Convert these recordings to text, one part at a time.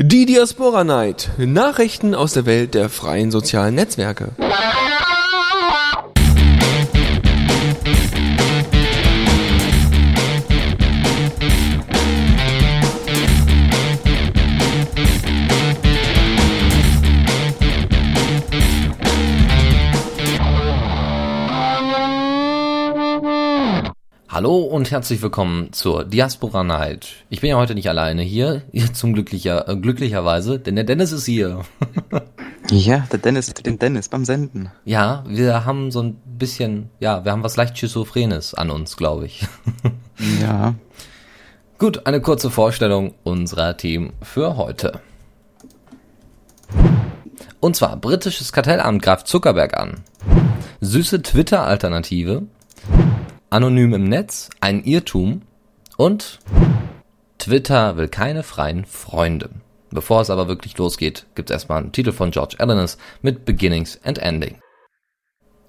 Die Diaspora Night. Nachrichten aus der Welt der freien sozialen Netzwerke. Hallo und herzlich willkommen zur Diaspora Night. Ich bin ja heute nicht alleine hier, zum glücklicher, äh, glücklicherweise, denn der Dennis ist hier. ja, der Dennis, den Dennis beim Senden. Ja, wir haben so ein bisschen, ja, wir haben was leicht Schizophrenes an uns, glaube ich. ja. Gut, eine kurze Vorstellung unserer Team für heute. Und zwar, britisches Kartellamt greift Zuckerberg an. Süße Twitter-Alternative Anonym im Netz, ein Irrtum und Twitter will keine freien Freunde. Bevor es aber wirklich losgeht, gibt es erstmal einen Titel von George Alanis mit Beginnings and Ending.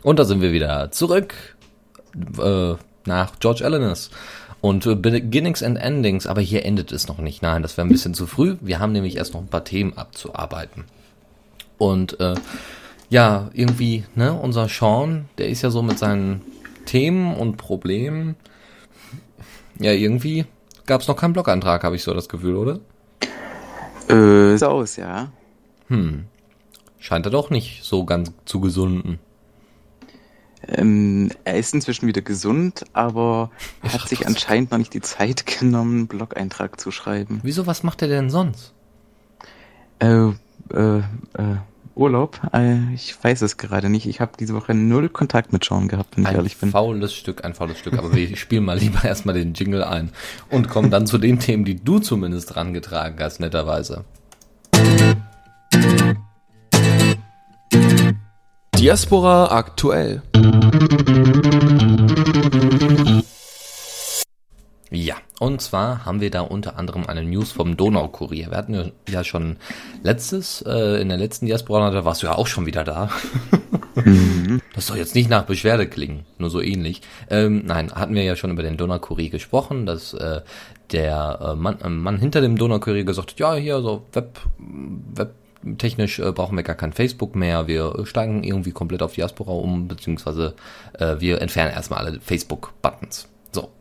Und da sind wir wieder zurück äh, nach George Alanis. Und Beginnings and Endings, aber hier endet es noch nicht. Nein, das wäre ein bisschen zu früh. Wir haben nämlich erst noch ein paar Themen abzuarbeiten. Und äh, ja, irgendwie, ne, unser Sean, der ist ja so mit seinen Themen und Problemen. Ja, irgendwie gab es noch keinen Blogantrag, habe ich so das Gefühl, oder? Äh, so aus, ja. Hm. Scheint er doch nicht so ganz zu gesunden. Ähm, er ist inzwischen wieder gesund, aber er hat sich anscheinend noch nicht die Zeit genommen, einen Blog-Eintrag zu schreiben. Wieso, was macht er denn sonst? Äh, äh, äh, Urlaub? Äh, ich weiß es gerade nicht. Ich habe diese Woche null Kontakt mit Sean gehabt, wenn ich ein ehrlich bin. Ein faules Stück, ein faules Stück. Aber wir spielen mal lieber erstmal den Jingle ein und kommen dann zu den Themen, die du zumindest drangetragen hast, netterweise. Diaspora aktuell. Und zwar haben wir da unter anderem eine News vom Donaukurier. Wir hatten ja schon letztes, äh, in der letzten Diaspora, da warst du ja auch schon wieder da. mhm. Das soll jetzt nicht nach Beschwerde klingen, nur so ähnlich. Ähm, nein, hatten wir ja schon über den Donaukurier gesprochen, dass äh, der äh, Mann, äh, Mann hinter dem Donaukurier gesagt hat, ja, hier so Web, Web technisch äh, brauchen wir gar kein Facebook mehr. Wir steigen irgendwie komplett auf Diaspora um, beziehungsweise äh, wir entfernen erstmal alle Facebook-Buttons.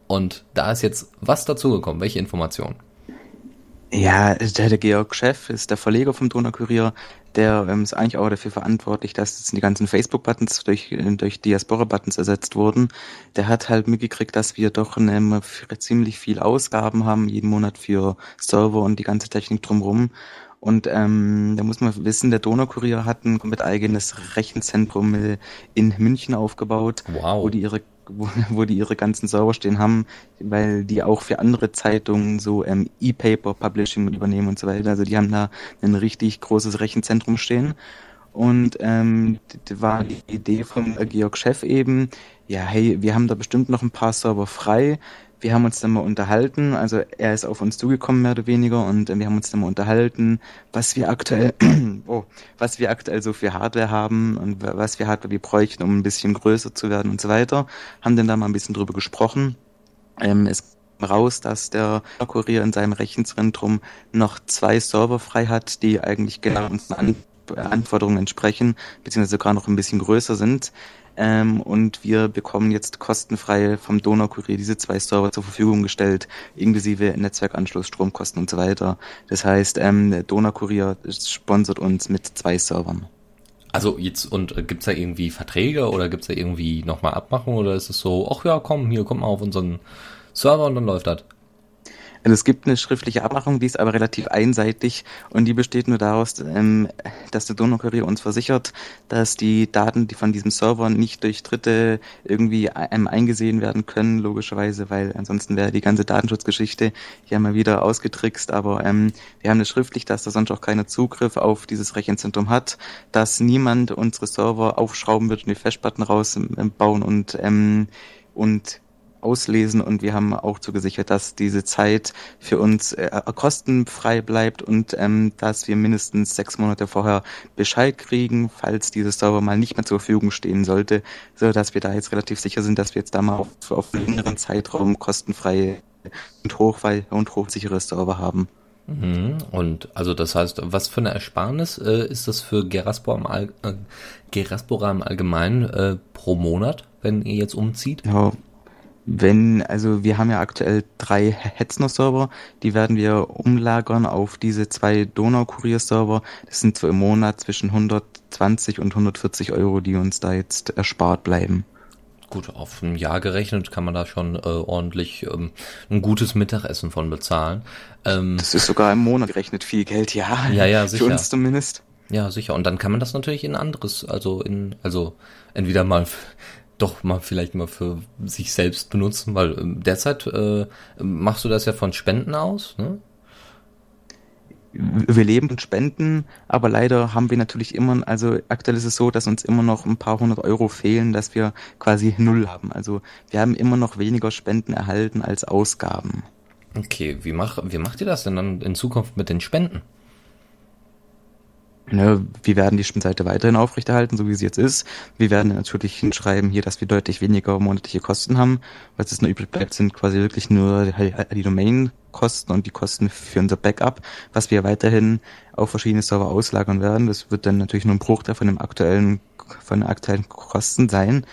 Und da ist jetzt was dazugekommen. Welche Information? Ja, der, der Georg Chef ist der Verleger vom Donaukurier. Der ähm, ist eigentlich auch dafür verantwortlich, dass jetzt die ganzen Facebook-Buttons durch, durch Diaspora-Buttons ersetzt wurden. Der hat halt mitgekriegt, dass wir doch ähm, ziemlich viel Ausgaben haben, jeden Monat für Server und die ganze Technik drumherum. Und ähm, da muss man wissen, der Donaukurier hat ein komplett eigenes Rechenzentrum in München aufgebaut, wow. wo die ihre wo, wo die ihre ganzen Server stehen haben, weil die auch für andere Zeitungen so ähm, E-Paper Publishing übernehmen und so weiter. Also die haben da ein richtig großes Rechenzentrum stehen. Und ähm, war die Idee vom Georg Chef eben, ja, hey, wir haben da bestimmt noch ein paar Server frei wir haben uns dann mal unterhalten, also er ist auf uns zugekommen mehr oder weniger und wir haben uns dann mal unterhalten, was wir aktuell, oh, was wir aktuell so für Hardware haben und was wir Hardware wir bräuchten, um ein bisschen größer zu werden und so weiter. Haben dann da mal ein bisschen drüber gesprochen. Ähm, es raus, dass der Kurier in seinem Rechenzentrum noch zwei Server frei hat, die eigentlich genau unseren Anforderungen entsprechen, beziehungsweise sogar noch ein bisschen größer sind. Ähm, und wir bekommen jetzt kostenfrei vom Donaukurier diese zwei Server zur Verfügung gestellt, inklusive Netzwerkanschluss, Stromkosten und so weiter. Das heißt, ähm, Donaukurier sponsert uns mit zwei Servern. Also jetzt, und äh, gibt's da irgendwie Verträge oder gibt's da irgendwie nochmal Abmachungen oder ist es so, ach ja, komm, hier, komm mal auf unseren Server und dann läuft das? Also es gibt eine schriftliche Abmachung, die ist aber relativ einseitig und die besteht nur daraus, ähm, dass der Donaukurier uns versichert, dass die Daten, die von diesem Server nicht durch Dritte irgendwie eingesehen werden können, logischerweise, weil ansonsten wäre die ganze Datenschutzgeschichte ja mal wieder ausgetrickst. Aber ähm, wir haben es schriftlich, dass da sonst auch keiner Zugriff auf dieses Rechenzentrum hat, dass niemand unsere Server aufschrauben wird und die Festplatten rausbauen und ähm, und auslesen und wir haben auch zugesichert, dass diese Zeit für uns äh, kostenfrei bleibt und ähm, dass wir mindestens sechs Monate vorher Bescheid kriegen, falls dieses Server mal nicht mehr zur Verfügung stehen sollte, so dass wir da jetzt relativ sicher sind, dass wir jetzt da mal auf, auf längeren Zeitraum kostenfrei und hochfrei und hochsichere Server haben. Mhm. Und also das heißt, was für eine Ersparnis äh, ist das für Geraspora im, All äh, Geraspora im Allgemeinen äh, pro Monat, wenn ihr jetzt umzieht? Ja, wenn, also wir haben ja aktuell drei Hetzner-Server, die werden wir umlagern auf diese zwei Donau-Kurier-Server. Das sind so im Monat zwischen 120 und 140 Euro, die uns da jetzt erspart bleiben. Gut, auf ein Jahr gerechnet kann man da schon äh, ordentlich ähm, ein gutes Mittagessen von bezahlen. Ähm, das ist sogar im Monat gerechnet viel Geld, ja. Ja, ja, sicher. Für uns zumindest. Ja, sicher. Und dann kann man das natürlich in anderes, also in, also entweder mal doch mal vielleicht mal für sich selbst benutzen, weil ähm, derzeit äh, machst du das ja von Spenden aus, ne? Wir leben von Spenden, aber leider haben wir natürlich immer, also aktuell ist es so, dass uns immer noch ein paar hundert Euro fehlen, dass wir quasi null haben. Also wir haben immer noch weniger Spenden erhalten als Ausgaben. Okay, wie, mach, wie macht ihr das denn dann in Zukunft mit den Spenden? Ne, wir werden die Spendenseite weiterhin aufrechterhalten, so wie sie jetzt ist. Wir werden natürlich hinschreiben hier, dass wir deutlich weniger monatliche Kosten haben. Was es nur übrig bleibt, sind quasi wirklich nur die Domain-Kosten und die Kosten für unser Backup, was wir weiterhin auf verschiedene Server auslagern werden. Das wird dann natürlich nur ein Bruchteil von dem aktuellen, von den aktuellen Kosten sein.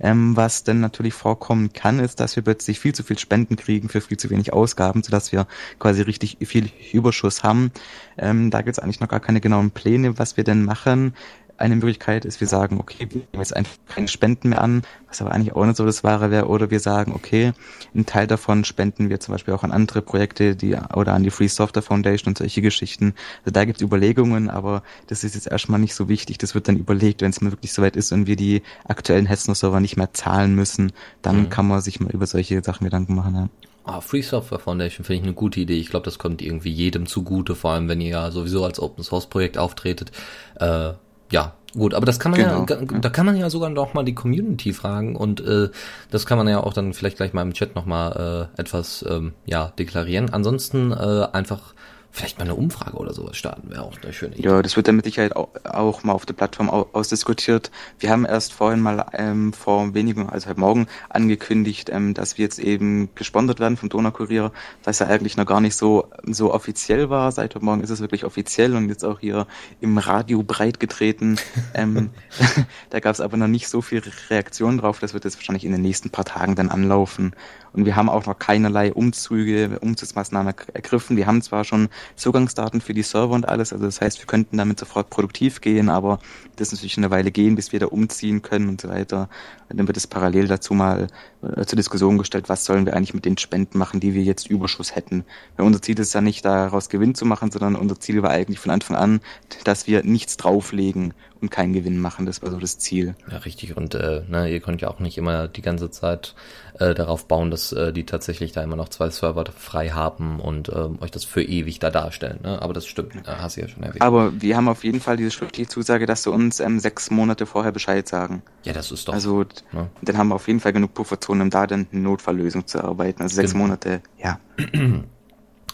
Ähm, was dann natürlich vorkommen kann, ist, dass wir plötzlich viel zu viel Spenden kriegen für viel zu wenig Ausgaben, sodass wir quasi richtig viel Überschuss haben. Ähm, da gibt es eigentlich noch gar keine genauen Pläne, was wir denn machen. Eine Möglichkeit ist, wir sagen, okay, wir nehmen jetzt einfach keine Spenden mehr an, was aber eigentlich auch nicht so das Wahre wäre, oder wir sagen, okay, einen Teil davon spenden wir zum Beispiel auch an andere Projekte, die oder an die Free Software Foundation und solche Geschichten. Also da gibt es Überlegungen, aber das ist jetzt erstmal nicht so wichtig. Das wird dann überlegt, wenn es mal wirklich soweit ist und wir die aktuellen Hetzner-Server nicht mehr zahlen müssen, dann mhm. kann man sich mal über solche Sachen Gedanken machen. Ja. Ah, Free Software Foundation finde ich eine gute Idee. Ich glaube, das kommt irgendwie jedem zugute, vor allem wenn ihr ja sowieso als Open Source Projekt auftretet. Äh, ja, gut, aber das kann man genau. ja, da kann man ja sogar noch mal die Community fragen und äh, das kann man ja auch dann vielleicht gleich mal im Chat noch mal äh, etwas ähm, ja deklarieren. Ansonsten äh, einfach Vielleicht mal eine Umfrage oder sowas starten wäre auch eine schöne Idee. Ja, das wird dann mit Sicherheit auch, auch mal auf der Plattform ausdiskutiert. Wir haben erst vorhin mal ähm, vor wenigen, also heute Morgen, angekündigt, ähm, dass wir jetzt eben gesponsert werden vom Donaukurier, was ja eigentlich noch gar nicht so, so offiziell war. Seit heute Morgen ist es wirklich offiziell und jetzt auch hier im Radio breit getreten. ähm, da gab es aber noch nicht so viel Reaktion drauf. Das wird jetzt wahrscheinlich in den nächsten paar Tagen dann anlaufen. Und wir haben auch noch keinerlei Umzüge, Umzugsmaßnahmen ergriffen. Wir haben zwar schon Zugangsdaten für die Server und alles, also das heißt, wir könnten damit sofort produktiv gehen, aber das ist natürlich eine Weile gehen, bis wir da umziehen können und so weiter. Und dann wird es parallel dazu mal äh, zur Diskussion gestellt, was sollen wir eigentlich mit den Spenden machen, die wir jetzt Überschuss hätten. Weil unser Ziel ist ja nicht daraus Gewinn zu machen, sondern unser Ziel war eigentlich von Anfang an, dass wir nichts drauflegen und keinen Gewinn machen. Das war so das Ziel. Ja, richtig. Und äh, ne, ihr könnt ja auch nicht immer die ganze Zeit äh, darauf bauen, dass äh, die tatsächlich da immer noch zwei Server frei haben und äh, euch das für ewig da darstellen. Ne? Aber das stimmt, äh, hast du ja schon erwähnt. Aber wir haben auf jeden Fall diese schriftliche Zusage, dass sie uns ähm, sechs Monate vorher Bescheid sagen. Ja, das ist doch. Also ne? dann haben wir auf jeden Fall genug Pufferzonen, um da dann eine Notfalllösung zu erarbeiten. Also sechs genau. Monate, ja.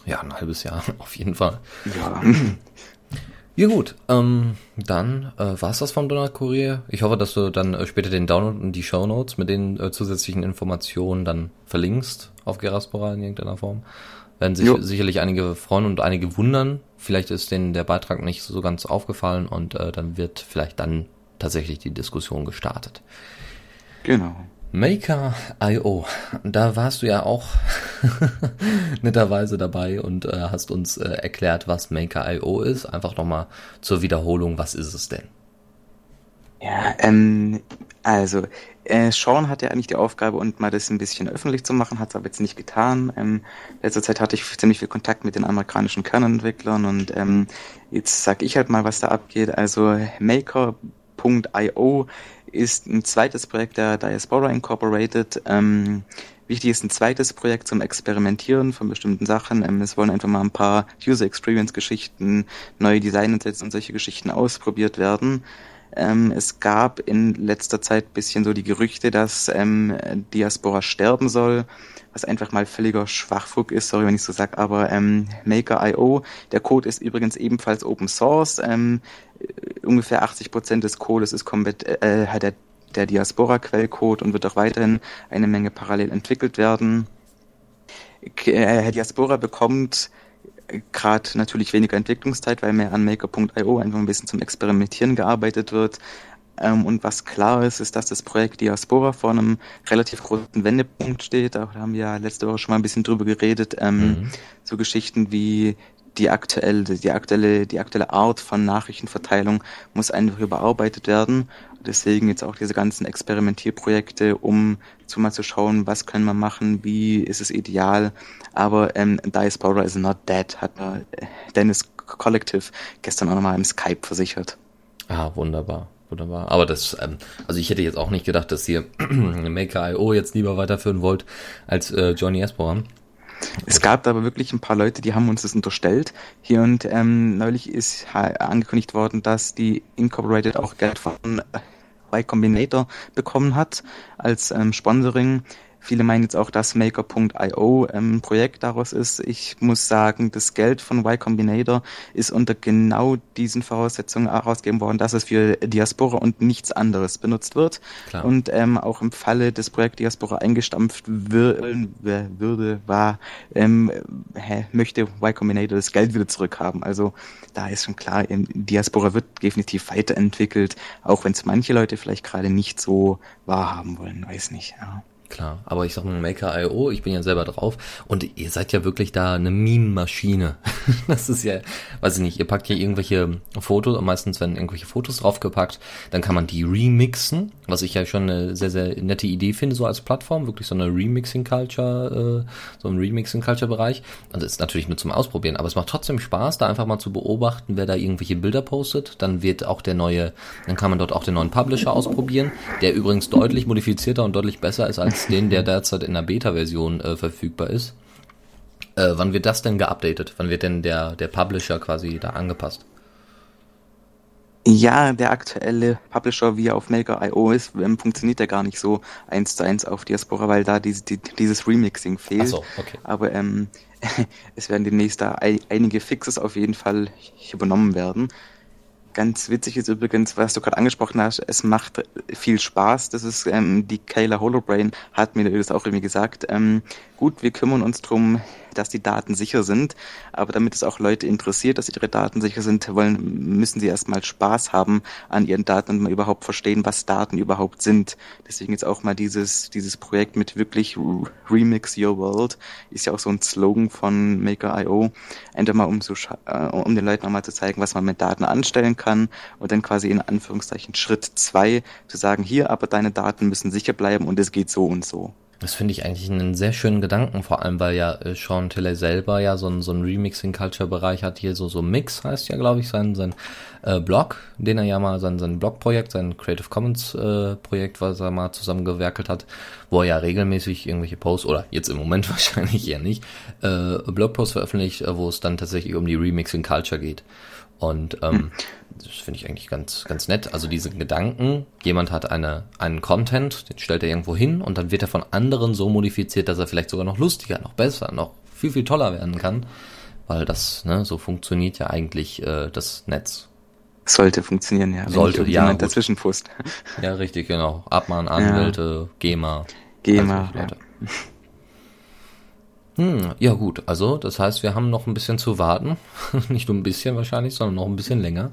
Ja, ein halbes Jahr auf jeden Fall. Ja. Ja gut, ähm, dann äh, war's das vom Donald Kurier. Ich hoffe, dass du dann äh, später den Download und die Show Notes mit den äh, zusätzlichen Informationen dann verlinkst auf Geraspora in irgendeiner Form. Werden sich jo. sicherlich einige freuen und einige wundern. Vielleicht ist denen der Beitrag nicht so ganz aufgefallen und äh, dann wird vielleicht dann tatsächlich die Diskussion gestartet. Genau. Maker.io, da warst du ja auch netterweise dabei und äh, hast uns äh, erklärt, was Maker.io ist. Einfach nochmal zur Wiederholung, was ist es denn? Ja, ähm, also, äh, Sean hatte ja eigentlich die Aufgabe, und mal das ein bisschen öffentlich zu machen, hat es aber jetzt nicht getan. Ähm, letzter Zeit hatte ich ziemlich viel Kontakt mit den amerikanischen Kernentwicklern und ähm, jetzt sag ich halt mal, was da abgeht. Also Maker.io ist ein zweites Projekt der Diaspora Incorporated. Ähm, wichtig ist ein zweites Projekt zum Experimentieren von bestimmten Sachen. Ähm, es wollen einfach mal ein paar User Experience Geschichten, neue Designansätze und solche Geschichten ausprobiert werden. Ähm, es gab in letzter Zeit bisschen so die Gerüchte, dass ähm, Diaspora sterben soll, was einfach mal völliger Schwachfug ist, sorry, wenn ich so sag, aber ähm, Maker.io, der Code ist übrigens ebenfalls Open Source. Ähm, ungefähr 80 Prozent des Codes ist komplett, äh, hat der, der Diaspora-Quellcode und wird auch weiterhin eine Menge parallel entwickelt werden. Äh, Diaspora bekommt gerade natürlich weniger Entwicklungszeit, weil mehr an Maker.io einfach ein bisschen zum Experimentieren gearbeitet wird. Ähm, und was klar ist, ist, dass das Projekt Diaspora vor einem relativ großen Wendepunkt steht. Da haben wir ja letzte Woche schon mal ein bisschen drüber geredet. Ähm, mhm. So Geschichten wie die aktuelle, die aktuelle, die aktuelle Art von Nachrichtenverteilung muss einfach überarbeitet werden. Deswegen jetzt auch diese ganzen Experimentierprojekte, um zu mal zu schauen, was können wir machen, wie ist es ideal. Aber ähm, Diaspora is not dead, hat Dennis Collective gestern auch nochmal im Skype versichert. Ah, wunderbar. Wunderbar. Aber das, ähm, also ich hätte jetzt auch nicht gedacht, dass ihr Maker.io jetzt lieber weiterführen wollt als äh, Johnny Espora. Es gab aber wirklich ein paar Leute, die haben uns das unterstellt. Hier und ähm, neulich ist angekündigt worden, dass die Incorporated auch Geld von Y Combinator bekommen hat als ähm, Sponsoring. Viele meinen jetzt auch, dass Maker.io ein ähm, Projekt daraus ist. Ich muss sagen, das Geld von Y Combinator ist unter genau diesen Voraussetzungen herausgegeben worden, dass es für Diaspora und nichts anderes benutzt wird. Klar. Und ähm, auch im Falle des Projekt Diaspora eingestampft würde, war, ähm, hä, möchte Y Combinator das Geld wieder zurückhaben. Also da ist schon klar, Diaspora wird definitiv weiterentwickelt, auch wenn es manche Leute vielleicht gerade nicht so wahrhaben wollen, weiß nicht. Ja. Klar, aber ich sag mal Maker.io, ich bin ja selber drauf und ihr seid ja wirklich da eine Meme-Maschine. das ist ja, weiß ich nicht, ihr packt hier irgendwelche Fotos, meistens werden irgendwelche Fotos draufgepackt, dann kann man die remixen, was ich ja schon eine sehr, sehr nette Idee finde, so als Plattform, wirklich so eine Remixing-Culture, äh, so ein Remixing-Culture-Bereich. Und das ist natürlich nur zum Ausprobieren, aber es macht trotzdem Spaß, da einfach mal zu beobachten, wer da irgendwelche Bilder postet. Dann wird auch der neue, dann kann man dort auch den neuen Publisher ausprobieren, der übrigens deutlich modifizierter und deutlich besser ist als den, der derzeit in der Beta-Version äh, verfügbar ist. Äh, wann wird das denn geupdatet? Wann wird denn der, der Publisher quasi da angepasst? Ja, der aktuelle Publisher, wie er auf Maker.io ist, ähm, funktioniert ja gar nicht so eins zu eins auf Diaspora, weil da diese, die, dieses Remixing fehlt. Ach so, okay. Aber ähm, es werden demnächst da einige Fixes auf jeden Fall übernommen werden. Ganz witzig ist übrigens, was du gerade angesprochen hast, es macht viel Spaß. Das ist ähm, die Kayla Holobrain hat mir das auch irgendwie gesagt. Ähm, gut, wir kümmern uns drum, dass die Daten sicher sind. Aber damit es auch Leute interessiert, dass ihre Daten sicher sind, wollen, müssen sie erstmal Spaß haben an ihren Daten und mal überhaupt verstehen, was Daten überhaupt sind. Deswegen jetzt auch mal dieses, dieses Projekt mit wirklich Remix Your World ist ja auch so ein Slogan von Maker.io. Einfach mal um, so, äh, um den Leuten nochmal zu zeigen, was man mit Daten anstellen kann und dann quasi in Anführungszeichen Schritt zwei zu sagen, hier, aber deine Daten müssen sicher bleiben und es geht so und so. Das finde ich eigentlich einen sehr schönen Gedanken, vor allem weil ja äh, Sean Tilley selber ja so ein, so ein Remixing-Culture-Bereich hat, hier so, so Mix heißt ja, glaube ich, sein, sein äh, Blog, den er ja mal, sein, sein Blog-Projekt, sein Creative Commons-Projekt, äh, was er mal zusammengewerkelt hat, wo er ja regelmäßig irgendwelche Posts, oder jetzt im Moment wahrscheinlich eher nicht, äh, Blogposts veröffentlicht, äh, wo es dann tatsächlich um die Remixing-Culture geht. Und ähm, hm. das finde ich eigentlich ganz, ganz nett. Also diese Gedanken, jemand hat eine, einen Content, den stellt er irgendwo hin und dann wird er von anderen so modifiziert, dass er vielleicht sogar noch lustiger, noch besser, noch viel, viel toller werden kann. Weil das, ne, so funktioniert ja eigentlich äh, das Netz. Sollte funktionieren, ja. Sollte, ja. Jemand dazwischen fust. Ja, richtig, genau. Abmahn, Anwälte, ja. GEMA. GEMA. Also, hm, ja gut, also das heißt, wir haben noch ein bisschen zu warten. Nicht nur ein bisschen wahrscheinlich, sondern noch ein bisschen länger.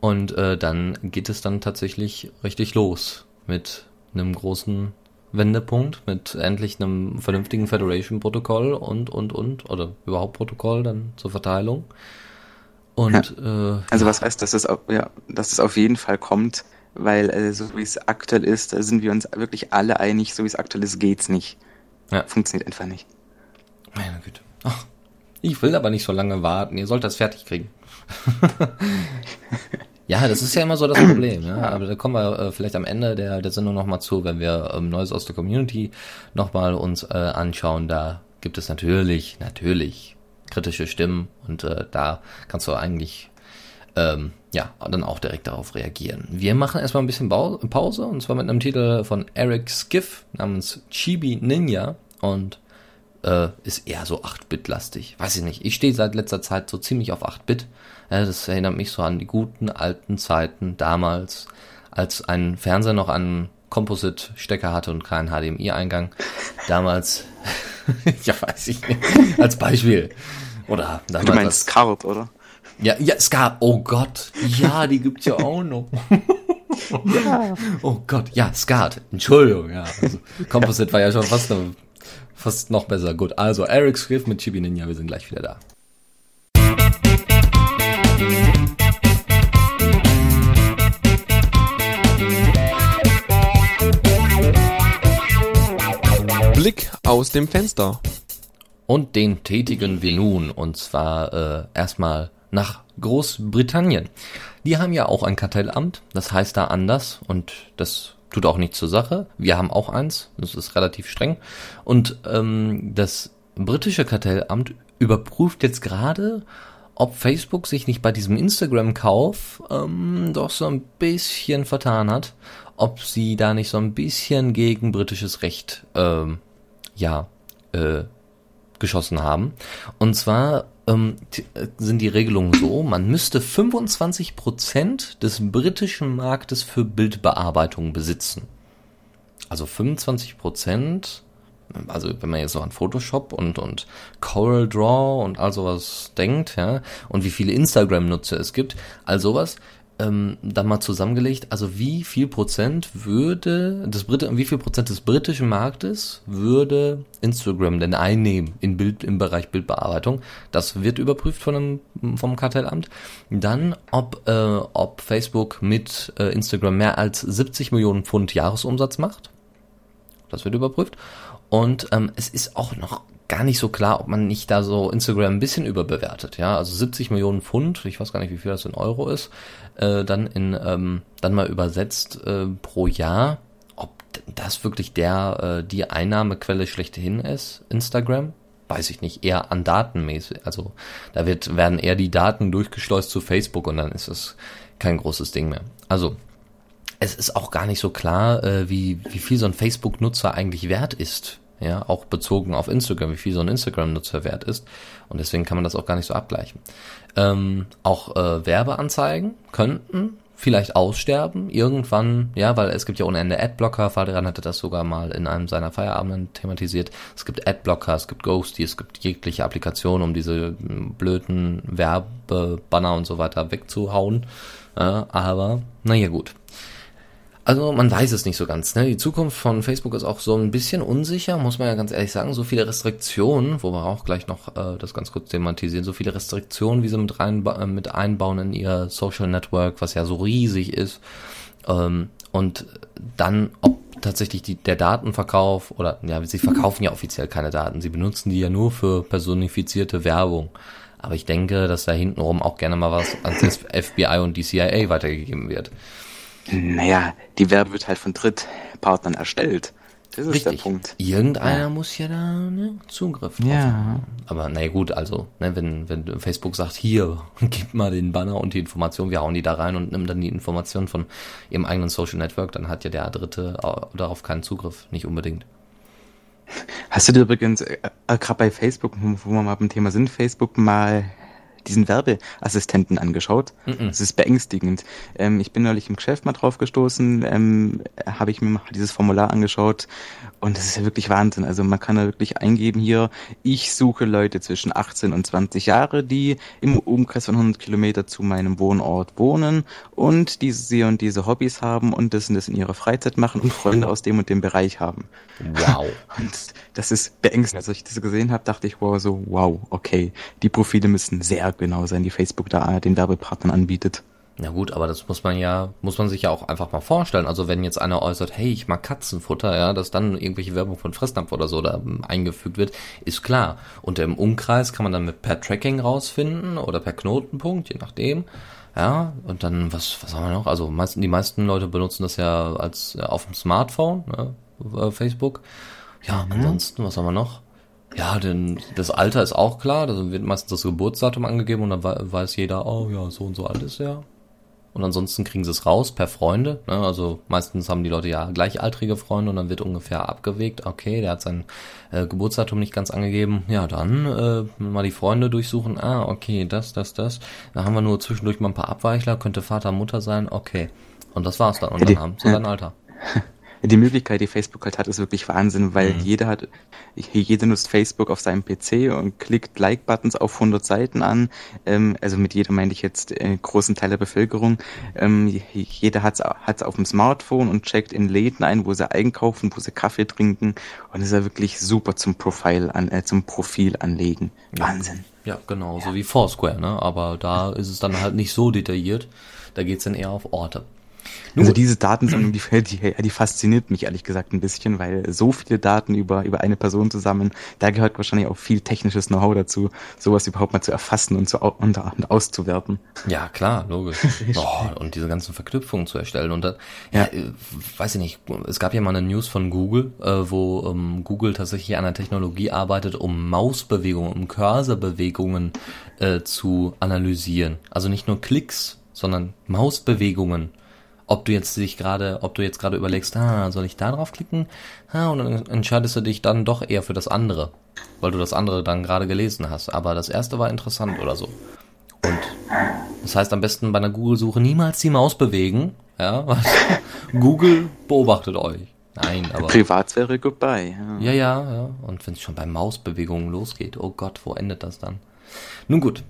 Und äh, dann geht es dann tatsächlich richtig los mit einem großen Wendepunkt, mit endlich einem vernünftigen Federation-Protokoll und, und, und, oder überhaupt Protokoll dann zur Verteilung. Und, ja. äh, also was heißt, dass es, auf, ja, dass es auf jeden Fall kommt, weil äh, so wie es aktuell ist, da sind wir uns wirklich alle einig, so wie es aktuell ist, geht's nicht. Ja. Funktioniert einfach nicht. Meine Güte. Ach, ich will aber nicht so lange warten. Ihr sollt das fertig kriegen. ja, das ist ja immer so das Problem. Ja? Aber da kommen wir äh, vielleicht am Ende der, der Sendung nochmal zu, wenn wir ähm, Neues aus der Community nochmal uns äh, anschauen. Da gibt es natürlich, natürlich kritische Stimmen und äh, da kannst du eigentlich ähm, ja, dann auch direkt darauf reagieren. Wir machen erstmal ein bisschen Pause und zwar mit einem Titel von Eric Skiff namens Chibi Ninja und äh, ist eher so 8-Bit-lastig. Weiß ich nicht. Ich stehe seit letzter Zeit so ziemlich auf 8-Bit. Ja, das erinnert mich so an die guten alten Zeiten damals, als ein Fernseher noch einen Composite-Stecker hatte und keinen HDMI-Eingang. Damals, ja weiß ich nicht, als Beispiel. Oder du meinst Scarlet, oder? Ja, ja, Scar. Oh Gott. Ja, die gibt's ja auch noch. ja. Oh Gott. Ja, Skat. Entschuldigung. Ja. Also, Composite war ja schon fast, fast noch besser. Gut. Also, Eric Swift mit Chibi Ninja. Wir sind gleich wieder da. Blick aus dem Fenster. Und den tätigen wir nun. Und zwar äh, erstmal nach Großbritannien. Die haben ja auch ein Kartellamt, das heißt da anders und das tut auch nichts zur Sache. Wir haben auch eins, das ist relativ streng. Und ähm, das britische Kartellamt überprüft jetzt gerade, ob Facebook sich nicht bei diesem Instagram-Kauf ähm, doch so ein bisschen vertan hat, ob sie da nicht so ein bisschen gegen britisches Recht ähm, ja äh, geschossen haben. Und zwar ähm, äh, sind die Regelungen so, man müsste 25% des britischen Marktes für Bildbearbeitung besitzen. Also 25%, also wenn man jetzt noch an Photoshop und, und Coral Draw und all sowas denkt, ja, und wie viele Instagram-Nutzer es gibt, all sowas, ähm, dann mal zusammengelegt, also wie viel Prozent würde das Brit wie viel Prozent des britischen Marktes würde Instagram denn einnehmen in Bild im Bereich Bildbearbeitung? Das wird überprüft von einem, vom Kartellamt. Dann ob äh, ob Facebook mit äh, Instagram mehr als 70 Millionen Pfund Jahresumsatz macht. Das wird überprüft. Und ähm, es ist auch noch gar nicht so klar, ob man nicht da so Instagram ein bisschen überbewertet. Ja, also 70 Millionen Pfund, ich weiß gar nicht, wie viel das in Euro ist, äh, dann in ähm, dann mal übersetzt äh, pro Jahr, ob das wirklich der äh, die Einnahmequelle schlechthin ist, Instagram, weiß ich nicht, eher an Datenmäßig. Also da wird werden eher die Daten durchgeschleust zu Facebook und dann ist es kein großes Ding mehr. Also es ist auch gar nicht so klar, äh, wie, wie viel so ein Facebook-Nutzer eigentlich wert ist ja, auch bezogen auf Instagram, wie viel so ein Instagram-Nutzer wert ist. Und deswegen kann man das auch gar nicht so abgleichen. Ähm, auch äh, Werbeanzeigen könnten vielleicht aussterben irgendwann, ja, weil es gibt ja ohne Ende Adblocker, Fabian hatte das sogar mal in einem seiner Feierabenden thematisiert. Es gibt Adblocker, es gibt Ghosty, es gibt jegliche Applikationen, um diese hm, blöden Werbebanner und so weiter wegzuhauen. Ja, aber, naja gut. Also man weiß es nicht so ganz. Ne? Die Zukunft von Facebook ist auch so ein bisschen unsicher, muss man ja ganz ehrlich sagen. So viele Restriktionen, wo wir auch gleich noch äh, das ganz kurz thematisieren, so viele Restriktionen, wie sie mit, rein, äh, mit einbauen in ihr Social Network, was ja so riesig ist. Ähm, und dann, ob tatsächlich die, der Datenverkauf oder ja, sie verkaufen ja offiziell keine Daten, sie benutzen die ja nur für personifizierte Werbung. Aber ich denke, dass da hintenrum auch gerne mal was ans FBI und die CIA weitergegeben wird. Naja, die Werbe wird halt von Drittpartnern erstellt. Das ist Richtig. der Punkt. Irgendeiner ja. muss ja da ne, Zugriff drauf ja. haben. Aber naja gut, also, ne, wenn, wenn Facebook sagt, hier, gib mal den Banner und die Information, wir hauen die da rein und nimm dann die Information von ihrem eigenen Social Network, dann hat ja der Dritte darauf keinen Zugriff, nicht unbedingt. Hast du dir übrigens, äh, äh gerade bei Facebook, wo wir mal beim Thema sind, Facebook mal diesen Werbeassistenten angeschaut. Mm -mm. Das ist beängstigend. Ähm, ich bin neulich im Geschäft mal drauf gestoßen, ähm, habe ich mir mal dieses Formular angeschaut und das ist ja wirklich Wahnsinn. Also man kann da wirklich eingeben hier, ich suche Leute zwischen 18 und 20 Jahre, die im Umkreis von 100 Kilometer zu meinem Wohnort wohnen und diese und diese Hobbys haben und das und das in ihrer Freizeit machen und Freunde aus dem und dem Bereich haben. Wow. Und das ist beängstigend. Als ich das gesehen habe, dachte ich, wow, so, wow, okay. Die Profile müssen sehr genau sein, die Facebook da den Werbepartnern anbietet. Na gut, aber das muss man ja, muss man sich ja auch einfach mal vorstellen. Also wenn jetzt einer äußert, hey, ich mag Katzenfutter, ja, dass dann irgendwelche Werbung von Fressnapf oder so da eingefügt wird, ist klar. Und im Umkreis kann man dann mit per Tracking rausfinden oder per Knotenpunkt, je nachdem. Ja, und dann, was, was haben wir noch? Also meisten, die meisten Leute benutzen das ja als ja, auf dem Smartphone, ne, äh, Facebook. Ja, mhm. ansonsten, was haben wir noch? Ja, denn das Alter ist auch klar, da wird meistens das Geburtsdatum angegeben und dann weiß jeder, oh ja, so und so alt ist er. Und ansonsten kriegen sie es raus per Freunde. Ne? Also meistens haben die Leute ja gleichaltrige Freunde und dann wird ungefähr abgewegt. Okay, der hat sein äh, Geburtsdatum nicht ganz angegeben. Ja, dann äh, mal die Freunde durchsuchen. Ah, okay, das, das, das. Da haben wir nur zwischendurch mal ein paar Abweichler. Könnte Vater, Mutter sein. Okay. Und das war's dann. Und dann haben sie sein Alter. Die Möglichkeit, die Facebook halt hat, ist wirklich Wahnsinn, weil Mhm. jeder hat, jeder nutzt Facebook auf seinem PC und klickt Like-Buttons auf 100 Seiten an. Ähm, also mit jeder meine ich jetzt äh, großen Teil der Bevölkerung. Ähm, jeder hat's hat's auf dem Smartphone und checkt in Läden ein, wo sie einkaufen, wo sie Kaffee trinken. Und ist ja wirklich super zum Profil an, äh, zum Profil anlegen. Wahnsinn. Ja, genau, so wie Foursquare, ne? Aber da ist es dann halt nicht so detailliert. Da geht's dann eher auf Orte. Also diese Datensammlung, die, die, die fasziniert mich ehrlich gesagt ein bisschen, weil so viele Daten über, über eine Person zusammen, da gehört wahrscheinlich auch viel technisches Know-how dazu, sowas überhaupt mal zu erfassen und, zu, und, und auszuwerten. Ja, klar, logisch. Oh, und diese ganzen Verknüpfungen zu erstellen. Und da, ja, Ja. äh, weiß ich nicht, es gab ja mal eine News von Google, äh, wo ähm, Google tatsächlich an einer Technologie arbeitet, um Mausbewegungen, um Cursorbewegungen äh, zu analysieren. Also nicht nur Klicks, sondern Mausbewegungen. Ob du jetzt dich gerade, ob du jetzt gerade überlegst, ah, soll ich da drauf klicken? Ah, und dann entscheidest du dich dann doch eher für das andere, weil du das andere dann gerade gelesen hast. Aber das erste war interessant oder so. Und das heißt am besten bei einer Google-Suche niemals die Maus bewegen. Ja, weil Google beobachtet euch. Nein, aber. Privatsphäre goodbye. Ja. Ja, ja, ja. Und wenn es schon bei Mausbewegungen losgeht, oh Gott, wo endet das dann? Nun gut.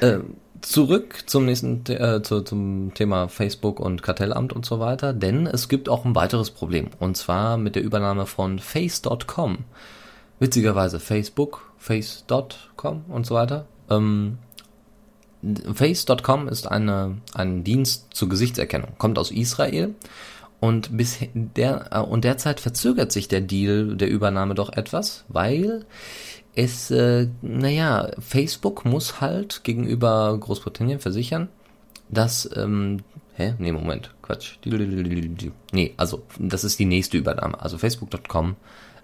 Äh, zurück zum nächsten äh, zu, zum Thema Facebook und Kartellamt und so weiter, denn es gibt auch ein weiteres Problem. Und zwar mit der Übernahme von Face.com. Witzigerweise Facebook, Face.com und so weiter. Ähm, Face.com ist eine, ein Dienst zur Gesichtserkennung, kommt aus Israel und bis der äh, und derzeit verzögert sich der Deal der Übernahme doch etwas, weil es, äh, naja, Facebook muss halt gegenüber Großbritannien versichern, dass, ähm, hä? Nee, Moment, Quatsch. Nee, also, das ist die nächste Übernahme. Also Facebook.com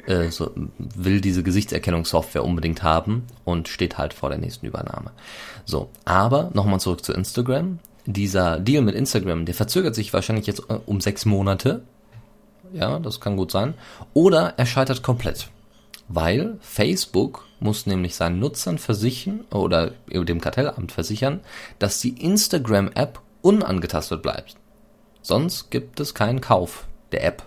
äh, so, will diese Gesichtserkennungssoftware unbedingt haben und steht halt vor der nächsten Übernahme. So, aber nochmal zurück zu Instagram. Dieser Deal mit Instagram, der verzögert sich wahrscheinlich jetzt äh, um sechs Monate. Ja, das kann gut sein. Oder er scheitert komplett. Weil Facebook muss nämlich seinen Nutzern versichern oder dem Kartellamt versichern, dass die Instagram-App unangetastet bleibt. Sonst gibt es keinen Kauf der App.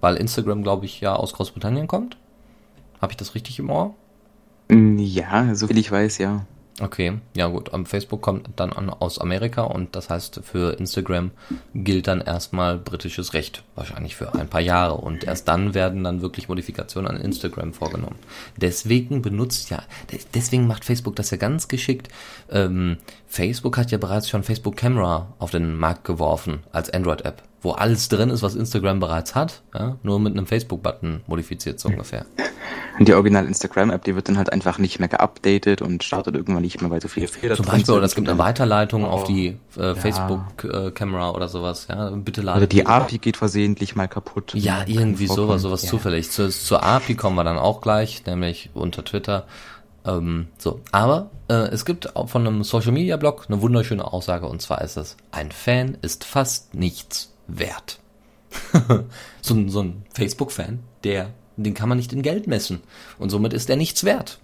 Weil Instagram, glaube ich, ja aus Großbritannien kommt. Habe ich das richtig im Ohr? Ja, so viel ich weiß, ja. Okay, ja gut. Am Facebook kommt dann an, aus Amerika und das heißt, für Instagram gilt dann erstmal britisches Recht, wahrscheinlich für ein paar Jahre. Und erst dann werden dann wirklich Modifikationen an Instagram vorgenommen. Deswegen benutzt ja, de- deswegen macht Facebook das ja ganz geschickt. Ähm, Facebook hat ja bereits schon Facebook Camera auf den Markt geworfen als Android-App, wo alles drin ist, was Instagram bereits hat, ja, nur mit einem Facebook-Button modifiziert so ungefähr. Und die Original Instagram-App, die wird dann halt einfach nicht mehr geupdatet und startet irgendwann nicht mehr, weil so viele Fehler Zum Beispiel, sind. oder es gibt eine Weiterleitung Oh. auf die äh, Facebook-Kamera oder sowas, ja, bitte laden. Oder die API geht versehentlich mal kaputt. Ja, irgendwie sowas, sowas Ja. zufällig. Zu, zur API kommen wir dann auch gleich, nämlich unter Twitter. Ähm, so, aber äh, es gibt auch von einem Social Media Blog eine wunderschöne Aussage und zwar ist es: Ein Fan ist fast nichts wert. so, ein- so ein Facebook-Fan, der, den kann man nicht in Geld messen und somit ist er nichts wert.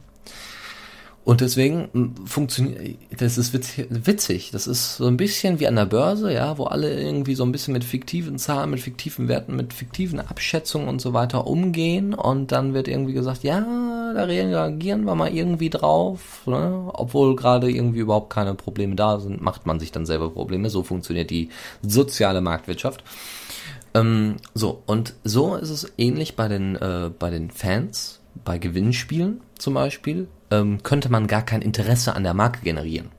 Und deswegen funktioniert, das ist witz- witzig. Das ist so ein bisschen wie an der Börse, ja, wo alle irgendwie so ein bisschen mit fiktiven Zahlen, mit fiktiven Werten, mit fiktiven Abschätzungen und so weiter umgehen. Und dann wird irgendwie gesagt, ja, da reagieren wir mal irgendwie drauf, ne? obwohl gerade irgendwie überhaupt keine Probleme da sind, macht man sich dann selber Probleme. So funktioniert die soziale Marktwirtschaft. Ähm, so, und so ist es ähnlich bei den, äh, bei den Fans, bei Gewinnspielen zum Beispiel, ähm, könnte man gar kein Interesse an der Marke generieren.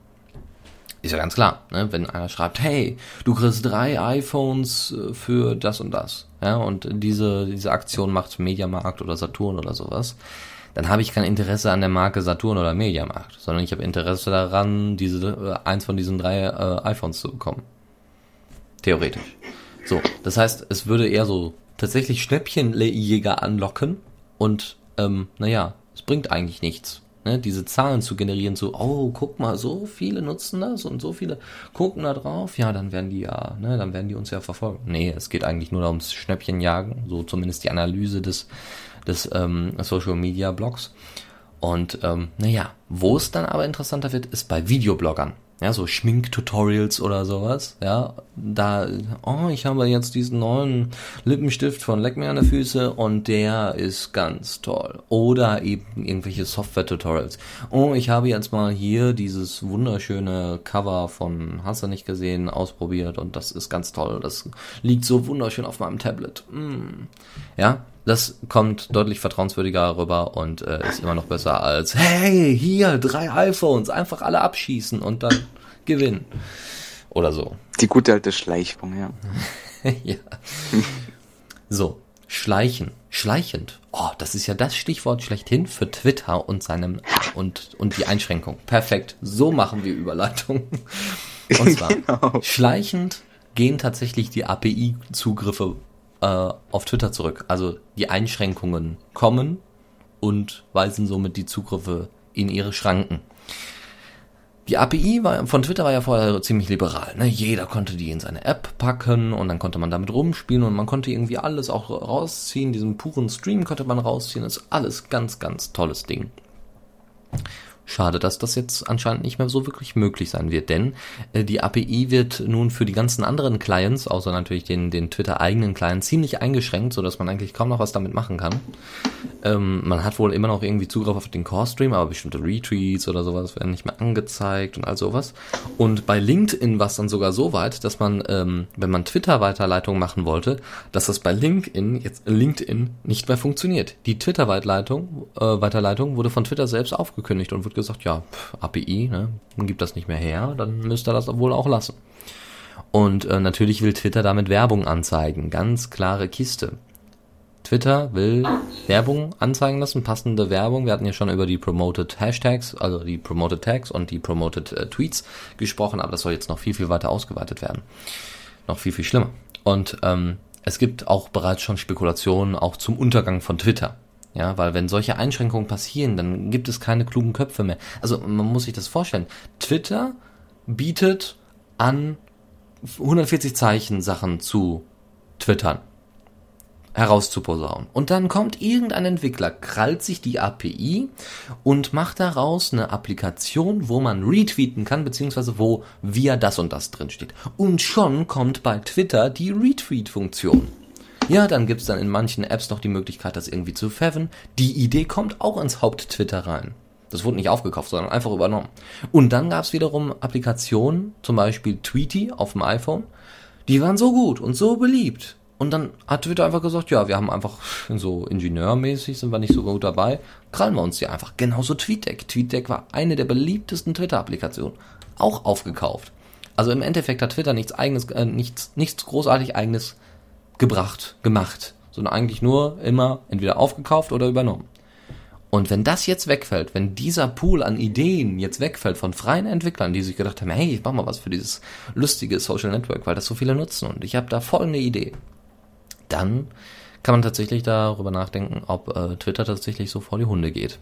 Ist ja ganz klar, ne? wenn einer schreibt, hey, du kriegst drei iPhones äh, für das und das, ja, und diese, diese Aktion macht Mediamarkt oder Saturn oder sowas, dann habe ich kein Interesse an der Marke Saturn oder Mediamarkt, sondern ich habe Interesse daran, diese, äh, eins von diesen drei äh, iPhones zu bekommen. Theoretisch. So, das heißt, es würde eher so tatsächlich Schnäppchenjäger anlocken und, ähm, naja, es bringt eigentlich nichts. Ne, diese Zahlen zu generieren, so, oh, guck mal, so viele nutzen das und so viele gucken da drauf, ja, dann werden die ja, ne, dann werden die uns ja verfolgen. Nee, es geht eigentlich nur da ums Schnäppchenjagen, so zumindest die Analyse des, des ähm, Social Media Blogs. Und ähm, naja, wo es dann aber interessanter wird, ist bei Videobloggern. ja, so Schminktutorials oder sowas, ja, da, oh, ich habe jetzt diesen neuen Lippenstift von Leck mir an der Füße und der ist ganz toll. Oder eben irgendwelche Software-Tutorials. Oh, ich habe jetzt mal hier dieses wunderschöne Cover von Hast du nicht gesehen ausprobiert und das ist ganz toll. Das liegt so wunderschön auf meinem Tablet. Mm. Ja, das kommt deutlich vertrauenswürdiger rüber und äh, ist immer noch besser als, hey, hier, drei iPhones, einfach alle abschießen und dann gewinnen. Oder so. Die gute alte Schleichung, ja. ja. So, schleichen, schleichend. Oh, das ist ja das Stichwort schlechthin für Twitter und seinem und und die Einschränkung. Perfekt. So machen wir Überleitung. Und zwar genau. schleichend gehen tatsächlich die API-Zugriffe äh, auf Twitter zurück. Also die Einschränkungen kommen und weisen somit die Zugriffe in ihre Schranken. Die API war, von Twitter war ja vorher ziemlich liberal. Ne? Jeder konnte die in seine App packen und dann konnte man damit rumspielen und man konnte irgendwie alles auch rausziehen. Diesen puren Stream konnte man rausziehen. Das ist alles ganz, ganz tolles Ding. Schade, dass das jetzt anscheinend nicht mehr so wirklich möglich sein wird, denn äh, die API wird nun für die ganzen anderen Clients, außer natürlich den, den Twitter-eigenen Client, ziemlich eingeschränkt, sodass man eigentlich kaum noch was damit machen kann. Ähm, man hat wohl immer noch irgendwie Zugriff auf den Core-Stream, aber bestimmte Retweets oder sowas werden nicht mehr angezeigt und all sowas. Und bei LinkedIn war es dann sogar so weit, dass man, ähm, wenn man Twitter-Weiterleitung machen wollte, dass das bei LinkedIn jetzt LinkedIn nicht mehr funktioniert. Die Twitter-Weiterleitung äh, Weiterleitung wurde von Twitter selbst aufgekündigt und wird gesagt, ja, API, ne, gibt das nicht mehr her, dann müsst ihr das wohl auch lassen. Und äh, natürlich will Twitter damit Werbung anzeigen, ganz klare Kiste. Twitter will Werbung anzeigen lassen, passende Werbung. Wir hatten ja schon über die Promoted Hashtags, also die Promoted Tags und die Promoted äh, Tweets gesprochen, aber das soll jetzt noch viel, viel weiter ausgeweitet werden. Noch viel, viel schlimmer. Und ähm, es gibt auch bereits schon Spekulationen auch zum Untergang von Twitter. Ja, weil wenn solche Einschränkungen passieren, dann gibt es keine klugen Köpfe mehr. Also man muss sich das vorstellen. Twitter bietet an 140 Zeichen Sachen zu twittern herauszuposaunen. Und dann kommt irgendein Entwickler, krallt sich die API und macht daraus eine Applikation, wo man retweeten kann, beziehungsweise wo via das und das drin steht. Und schon kommt bei Twitter die Retweet-Funktion. Ja, dann gibt's dann in manchen Apps noch die Möglichkeit, das irgendwie zu faven. Die Idee kommt auch ins Haupt-Twitter rein. Das wurde nicht aufgekauft, sondern einfach übernommen. Und dann gab's wiederum Applikationen, zum Beispiel Tweety auf dem iPhone, die waren so gut und so beliebt. Und dann hat Twitter einfach gesagt, ja, wir haben einfach so ingenieurmäßig sind wir nicht so gut dabei, krallen wir uns die einfach. Genauso TweetDeck. TweetDeck war eine der beliebtesten Twitter-Applikationen. Auch aufgekauft. Also im Endeffekt hat Twitter nichts eigenes, äh, nichts, nichts großartig eigenes gebracht, gemacht, sondern eigentlich nur immer entweder aufgekauft oder übernommen. Und wenn das jetzt wegfällt, wenn dieser Pool an Ideen jetzt wegfällt von freien Entwicklern, die sich gedacht haben, hey, ich mach mal was für dieses lustige Social Network, weil das so viele nutzen und ich habe da folgende Idee, dann kann man tatsächlich darüber nachdenken, ob äh, Twitter tatsächlich so vor die Hunde geht.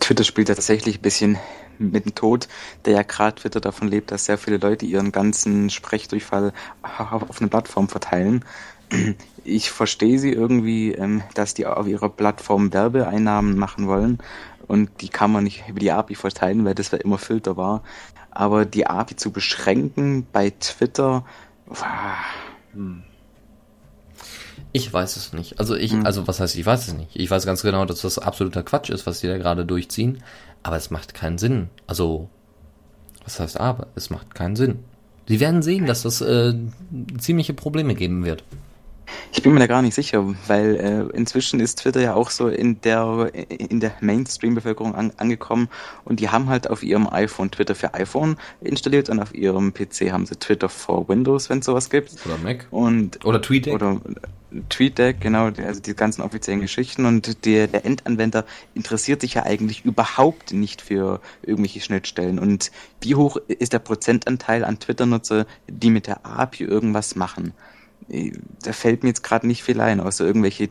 Twitter spielt tatsächlich ein bisschen mit dem Tod, der ja gerade Twitter davon lebt, dass sehr viele Leute ihren ganzen Sprechdurchfall auf eine Plattform verteilen. Ich verstehe sie irgendwie, ähm, dass die auf ihrer Plattform Werbeeinnahmen machen wollen und die kann man nicht über die API verteilen, weil das ja immer Filter war. Aber die API zu beschränken bei Twitter, hm. Ich weiß es nicht. Also ich, hm. also was heißt, ich weiß es nicht. Ich weiß ganz genau, dass das absoluter Quatsch ist, was die da gerade durchziehen. Aber es macht keinen Sinn. Also, was heißt aber? Es macht keinen Sinn. Sie werden sehen, dass das äh, ziemliche Probleme geben wird. Ich bin mir da gar nicht sicher, weil äh, inzwischen ist Twitter ja auch so in der in der Mainstream-Bevölkerung an, angekommen und die haben halt auf ihrem iPhone Twitter für iPhone installiert und auf ihrem PC haben sie Twitter for Windows, wenn es sowas gibt. Oder Mac. Und oder TweetDeck. Oder TweetDeck, genau, also die ganzen offiziellen Geschichten und der, der Endanwender interessiert sich ja eigentlich überhaupt nicht für irgendwelche Schnittstellen. Und wie hoch ist der Prozentanteil an Twitter-Nutzer, die mit der API irgendwas machen? Da fällt mir jetzt gerade nicht viel ein, außer irgendwelche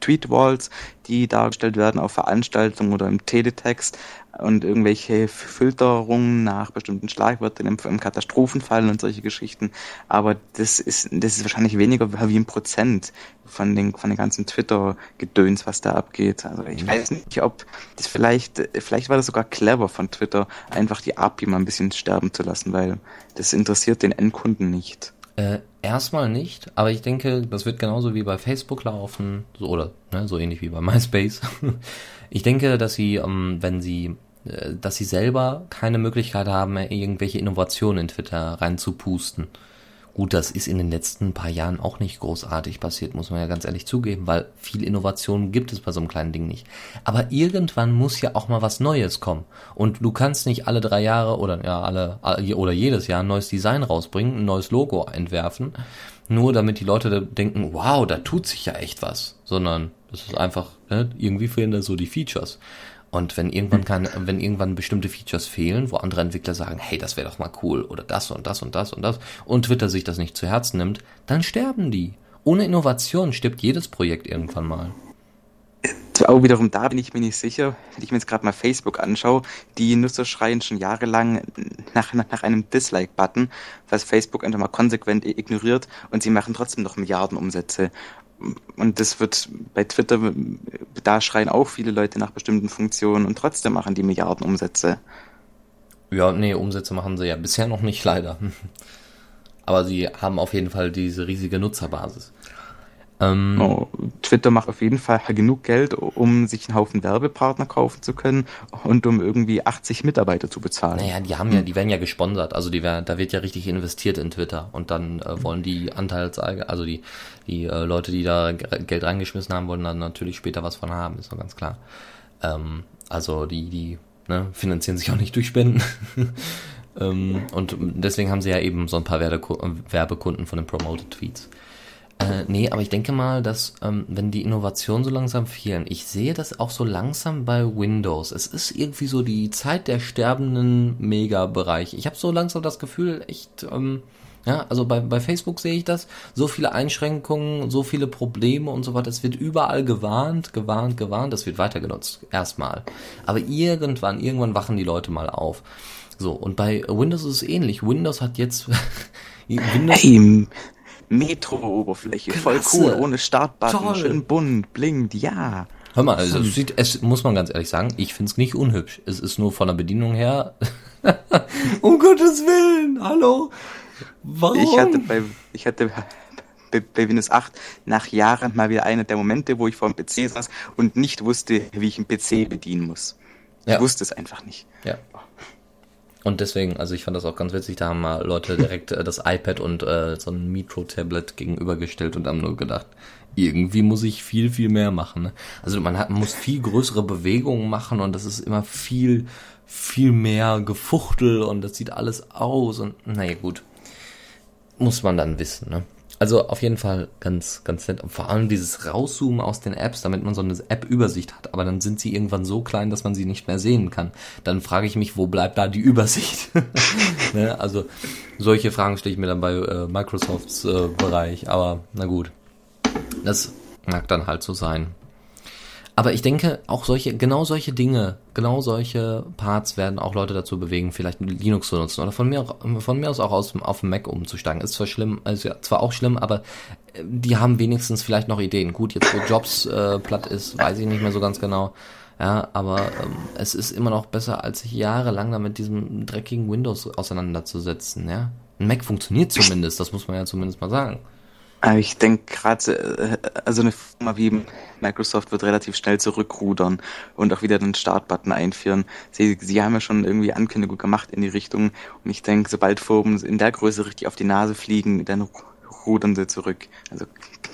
Tweetwalls, die dargestellt werden auf Veranstaltungen oder im Teletext und irgendwelche Filterungen nach bestimmten Schlagwörtern im, im Katastrophenfall und solche Geschichten. Aber das ist, das ist wahrscheinlich weniger wie ein Prozent von den, von den ganzen Twitter-Gedöns, was da abgeht. Also ich weiß nicht, ob das vielleicht, vielleicht war das sogar clever von Twitter, einfach die API mal ein bisschen sterben zu lassen, weil das interessiert den Endkunden nicht. Äh, erstmal nicht, aber ich denke, das wird genauso wie bei Facebook laufen, so, oder ne, so ähnlich wie bei MySpace. ich denke, dass sie, ähm, wenn sie, äh, dass sie selber keine Möglichkeit haben, irgendwelche Innovationen in Twitter reinzupusten. Gut, das ist in den letzten paar Jahren auch nicht großartig passiert, muss man ja ganz ehrlich zugeben, weil viel Innovation gibt es bei so einem kleinen Ding nicht. Aber irgendwann muss ja auch mal was Neues kommen. Und du kannst nicht alle drei Jahre oder ja alle oder jedes Jahr ein neues Design rausbringen, ein neues Logo entwerfen, nur damit die Leute denken, wow, da tut sich ja echt was, sondern das ist einfach ne, irgendwie fehlen da so die Features. Und wenn irgendwann kann, wenn irgendwann bestimmte Features fehlen, wo andere Entwickler sagen, hey, das wäre doch mal cool oder das und das und das und das und Twitter sich das nicht zu Herzen nimmt, dann sterben die. Ohne Innovation stirbt jedes Projekt irgendwann mal. Auch wiederum da bin ich mir nicht sicher, wenn ich mir jetzt gerade mal Facebook anschaue, die Nutzer schreien schon jahrelang nach, nach, nach einem Dislike-Button, was Facebook einfach mal konsequent ignoriert und sie machen trotzdem noch Milliarden Umsätze und das wird bei Twitter, da schreien auch viele Leute nach bestimmten Funktionen und trotzdem machen die Milliarden Umsätze. Ja, nee, Umsätze machen sie ja bisher noch nicht, leider. Aber sie haben auf jeden Fall diese riesige Nutzerbasis. Ähm, oh, Twitter macht auf jeden Fall genug Geld, um sich einen Haufen Werbepartner kaufen zu können und um irgendwie 80 Mitarbeiter zu bezahlen. Naja, die haben ja, die werden ja gesponsert, also die werden, da wird ja richtig investiert in Twitter und dann äh, wollen die Anteilseigner, also die, die äh, Leute, die da Geld reingeschmissen haben, wollen dann natürlich später was von haben, ist doch ganz klar. Ähm, also die, die ne, finanzieren sich auch nicht durch Spenden. ähm, und deswegen haben sie ja eben so ein paar Werbekunden von den Promoted Tweets. Äh, nee, aber ich denke mal, dass ähm, wenn die Innovationen so langsam fehlen, ich sehe das auch so langsam bei Windows. Es ist irgendwie so die Zeit der sterbenden Mega-Bereiche. Ich habe so langsam das Gefühl, echt, ähm, ja, also bei, bei Facebook sehe ich das, so viele Einschränkungen, so viele Probleme und so weiter. Es wird überall gewarnt, gewarnt, gewarnt. Das wird weiter genutzt, erstmal. Aber irgendwann, irgendwann wachen die Leute mal auf. So, und bei Windows ist es ähnlich. Windows hat jetzt Windows. Hey, Metro-Oberfläche. Voll cool, ohne Startbutton, Toll. schön bunt, blinkt, ja. Hör mal, also es, sieht, es muss man ganz ehrlich sagen, ich find's nicht unhübsch. Es ist nur von der Bedienung her. um Gottes Willen, hallo. Warum? Ich hatte bei, ich hatte bei, bei Windows 8 nach Jahren mal wieder einer der Momente, wo ich vor dem PC saß und nicht wusste, wie ich einen PC bedienen muss. Ich ja. wusste es einfach nicht. Ja. Und deswegen, also ich fand das auch ganz witzig, da haben mal Leute direkt äh, das iPad und äh, so ein Metro-Tablet gegenübergestellt und haben nur gedacht, irgendwie muss ich viel, viel mehr machen. Ne? Also man, hat, man muss viel größere Bewegungen machen und das ist immer viel, viel mehr Gefuchtel und das sieht alles aus und naja gut. Muss man dann wissen, ne? Also auf jeden Fall ganz, ganz nett. Vor allem dieses Rauszoomen aus den Apps, damit man so eine App-Übersicht hat. Aber dann sind sie irgendwann so klein, dass man sie nicht mehr sehen kann. Dann frage ich mich, wo bleibt da die Übersicht? ne? Also solche Fragen stelle ich mir dann bei äh, Microsofts äh, Bereich. Aber na gut, das mag dann halt so sein. Aber ich denke, auch solche, genau solche Dinge, genau solche Parts werden auch Leute dazu bewegen, vielleicht Linux zu nutzen oder von mir, von mir aus auch aus, auf Mac umzusteigen. Ist zwar schlimm, also zwar auch schlimm, aber äh, die haben wenigstens vielleicht noch Ideen. Gut, jetzt wo Jobs äh, platt ist, weiß ich nicht mehr so ganz genau. Ja, aber ähm, es ist immer noch besser, als sich jahrelang damit diesem dreckigen Windows auseinanderzusetzen, ja. Ein Mac funktioniert zumindest, das muss man ja zumindest mal sagen. Ich denke gerade, äh, also eine Firma wie Microsoft wird relativ schnell zurückrudern und auch wieder den Startbutton einführen. Sie, sie haben ja schon irgendwie Ankündigungen gemacht in die Richtung und ich denke, sobald Firmen in der Größe richtig auf die Nase fliegen, dann rudern sie zurück. Also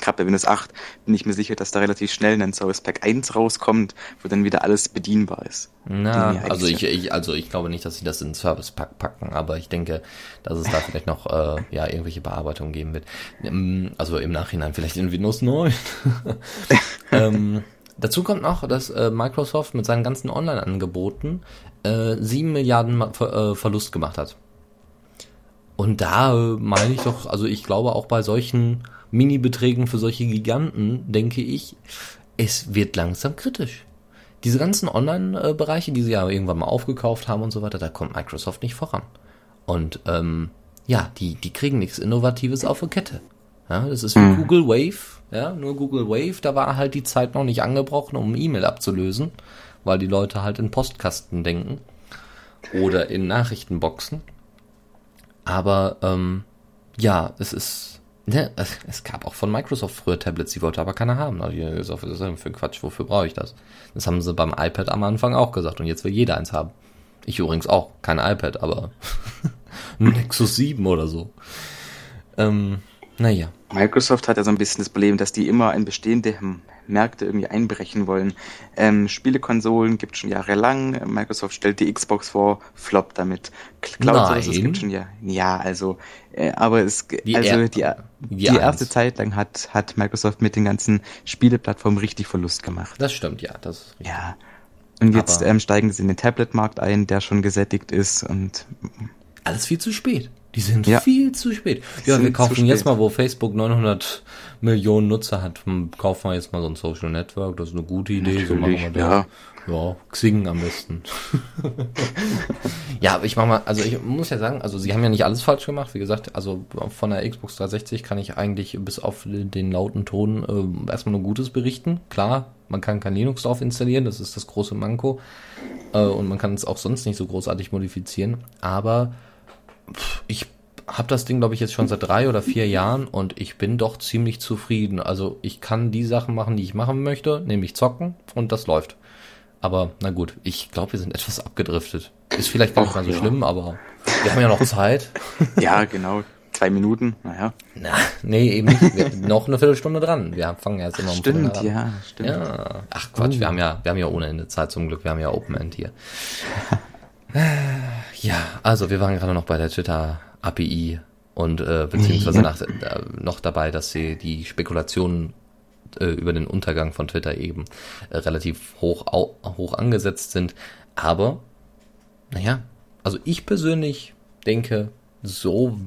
gerade bei Windows 8 bin ich mir sicher, dass da relativ schnell ein Service Pack 1 rauskommt, wo dann wieder alles bedienbar ist. Na, also ich, ich, also ich glaube nicht, dass sie das in Service Pack packen, aber ich denke, dass es da vielleicht noch äh, ja irgendwelche Bearbeitungen geben wird. Ähm, also im Nachhinein vielleicht in Windows 9. ähm, Dazu kommt noch, dass äh, Microsoft mit seinen ganzen Online-Angeboten äh, 7 Milliarden Ver äh, Verlust gemacht hat. Und da äh, meine ich doch, also ich glaube auch bei solchen Mini-Beträgen für solche Giganten, denke ich, es wird langsam kritisch. Diese ganzen Online-Bereiche, die sie ja irgendwann mal aufgekauft haben und so weiter, da kommt Microsoft nicht voran. Und ähm, ja, die, die kriegen nichts Innovatives auf der Kette. Ja, das ist wie mhm. Google Wave, ja, nur Google Wave, da war halt die Zeit noch nicht angebrochen, um E-Mail abzulösen, weil die Leute halt in Postkasten denken oder in Nachrichtenboxen. Aber ähm, ja, es ist, ne, es gab auch von Microsoft früher Tablets, die wollte aber keiner haben. Also, was ist das für Quatsch, wofür brauche ich das? Das haben sie beim iPad am Anfang auch gesagt und jetzt will jeder eins haben. Ich übrigens auch, kein iPad, aber Nexus 7 oder so. Ähm, naja. Microsoft hat ja so ein bisschen das Problem, dass die immer in bestehende Märkte irgendwie einbrechen wollen. Ähm, Spielekonsolen gibt schon jahrelang. Microsoft stellt die Xbox vor, floppt damit. Cloud Services gibt schon ja. Ja, also, äh, aber es, die also die, die, die erste Zeit lang hat, hat Microsoft mit den ganzen Spieleplattformen richtig Verlust gemacht. Das stimmt, ja, das ist richtig. Ja. Und jetzt ähm, steigen sie in den Tablet-Markt ein, der schon gesättigt ist und alles viel zu spät. Die sind ja. viel zu spät. Ja, wir kaufen jetzt mal, wo Facebook 900 Millionen Nutzer hat, kaufen wir jetzt mal so ein Social Network. Das ist eine gute Idee. Natürlich, so machen wir da. Ja. Ja, Xing am besten. ja, ich mach mal, also ich muss ja sagen, also sie haben ja nicht alles falsch gemacht. Wie gesagt, also von der Xbox 360 kann ich eigentlich bis auf den lauten Ton äh, erstmal nur Gutes berichten. Klar, man kann kein Linux drauf installieren, das ist das große Manko. Äh, und man kann es auch sonst nicht so großartig modifizieren. Aber ich habe das Ding, glaube ich, jetzt schon seit drei oder vier Jahren und ich bin doch ziemlich zufrieden. Also ich kann die Sachen machen, die ich machen möchte, nämlich zocken und das läuft. Aber na gut, ich glaube, wir sind etwas abgedriftet. Ist vielleicht gar nicht mal so ja. schlimm, aber wir haben ja noch Zeit. ja, genau. Zwei Minuten, naja. Na, nee, eben nicht. Wir noch eine Viertelstunde dran. Wir fangen jetzt immer um Stimmt, ja, stimmt. Ja. Ach Quatsch, uh. wir haben ja, wir haben ja ohne Ende Zeit zum Glück. Wir haben ja Open End hier. Ja, also wir waren gerade noch bei der Twitter API und äh, beziehungsweise nach, äh, noch dabei, dass sie die Spekulationen äh, über den Untergang von Twitter eben äh, relativ hoch, au, hoch angesetzt sind. Aber, naja, also ich persönlich denke, so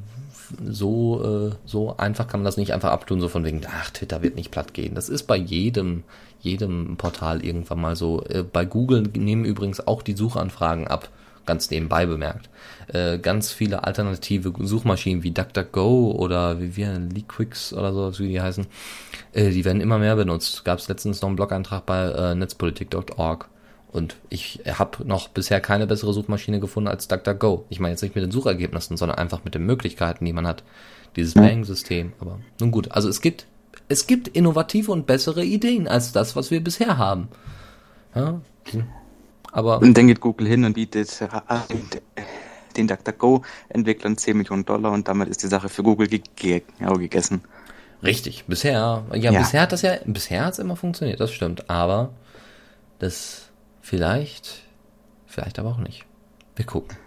so, äh, so einfach kann man das nicht einfach abtun, so von wegen, ach, Twitter wird nicht platt gehen. Das ist bei jedem, jedem Portal irgendwann mal so. Äh, bei Google nehmen übrigens auch die Suchanfragen ab ganz nebenbei bemerkt. Äh, ganz viele alternative Suchmaschinen wie DuckDuckGo oder wie wir Leaquix oder so, wie die heißen, äh, die werden immer mehr benutzt. Gab es letztens noch einen Blog-Eintrag bei äh, netzpolitik.org. Und ich habe noch bisher keine bessere Suchmaschine gefunden als DuckDuckGo. Ich meine jetzt nicht mit den Suchergebnissen, sondern einfach mit den Möglichkeiten, die man hat. Dieses Bang-System. Aber nun gut, also es gibt, es gibt innovative und bessere Ideen als das, was wir bisher haben. Ja? Aber und dann geht Google hin und bietet den DuckDuckGo-Entwicklern 10 Millionen Dollar und damit ist die Sache für Google ge ge gegessen. Richtig, bisher, ja, ja, bisher hat das ja, bisher hat es immer funktioniert, das stimmt, aber das vielleicht, vielleicht aber auch nicht. Wir gucken.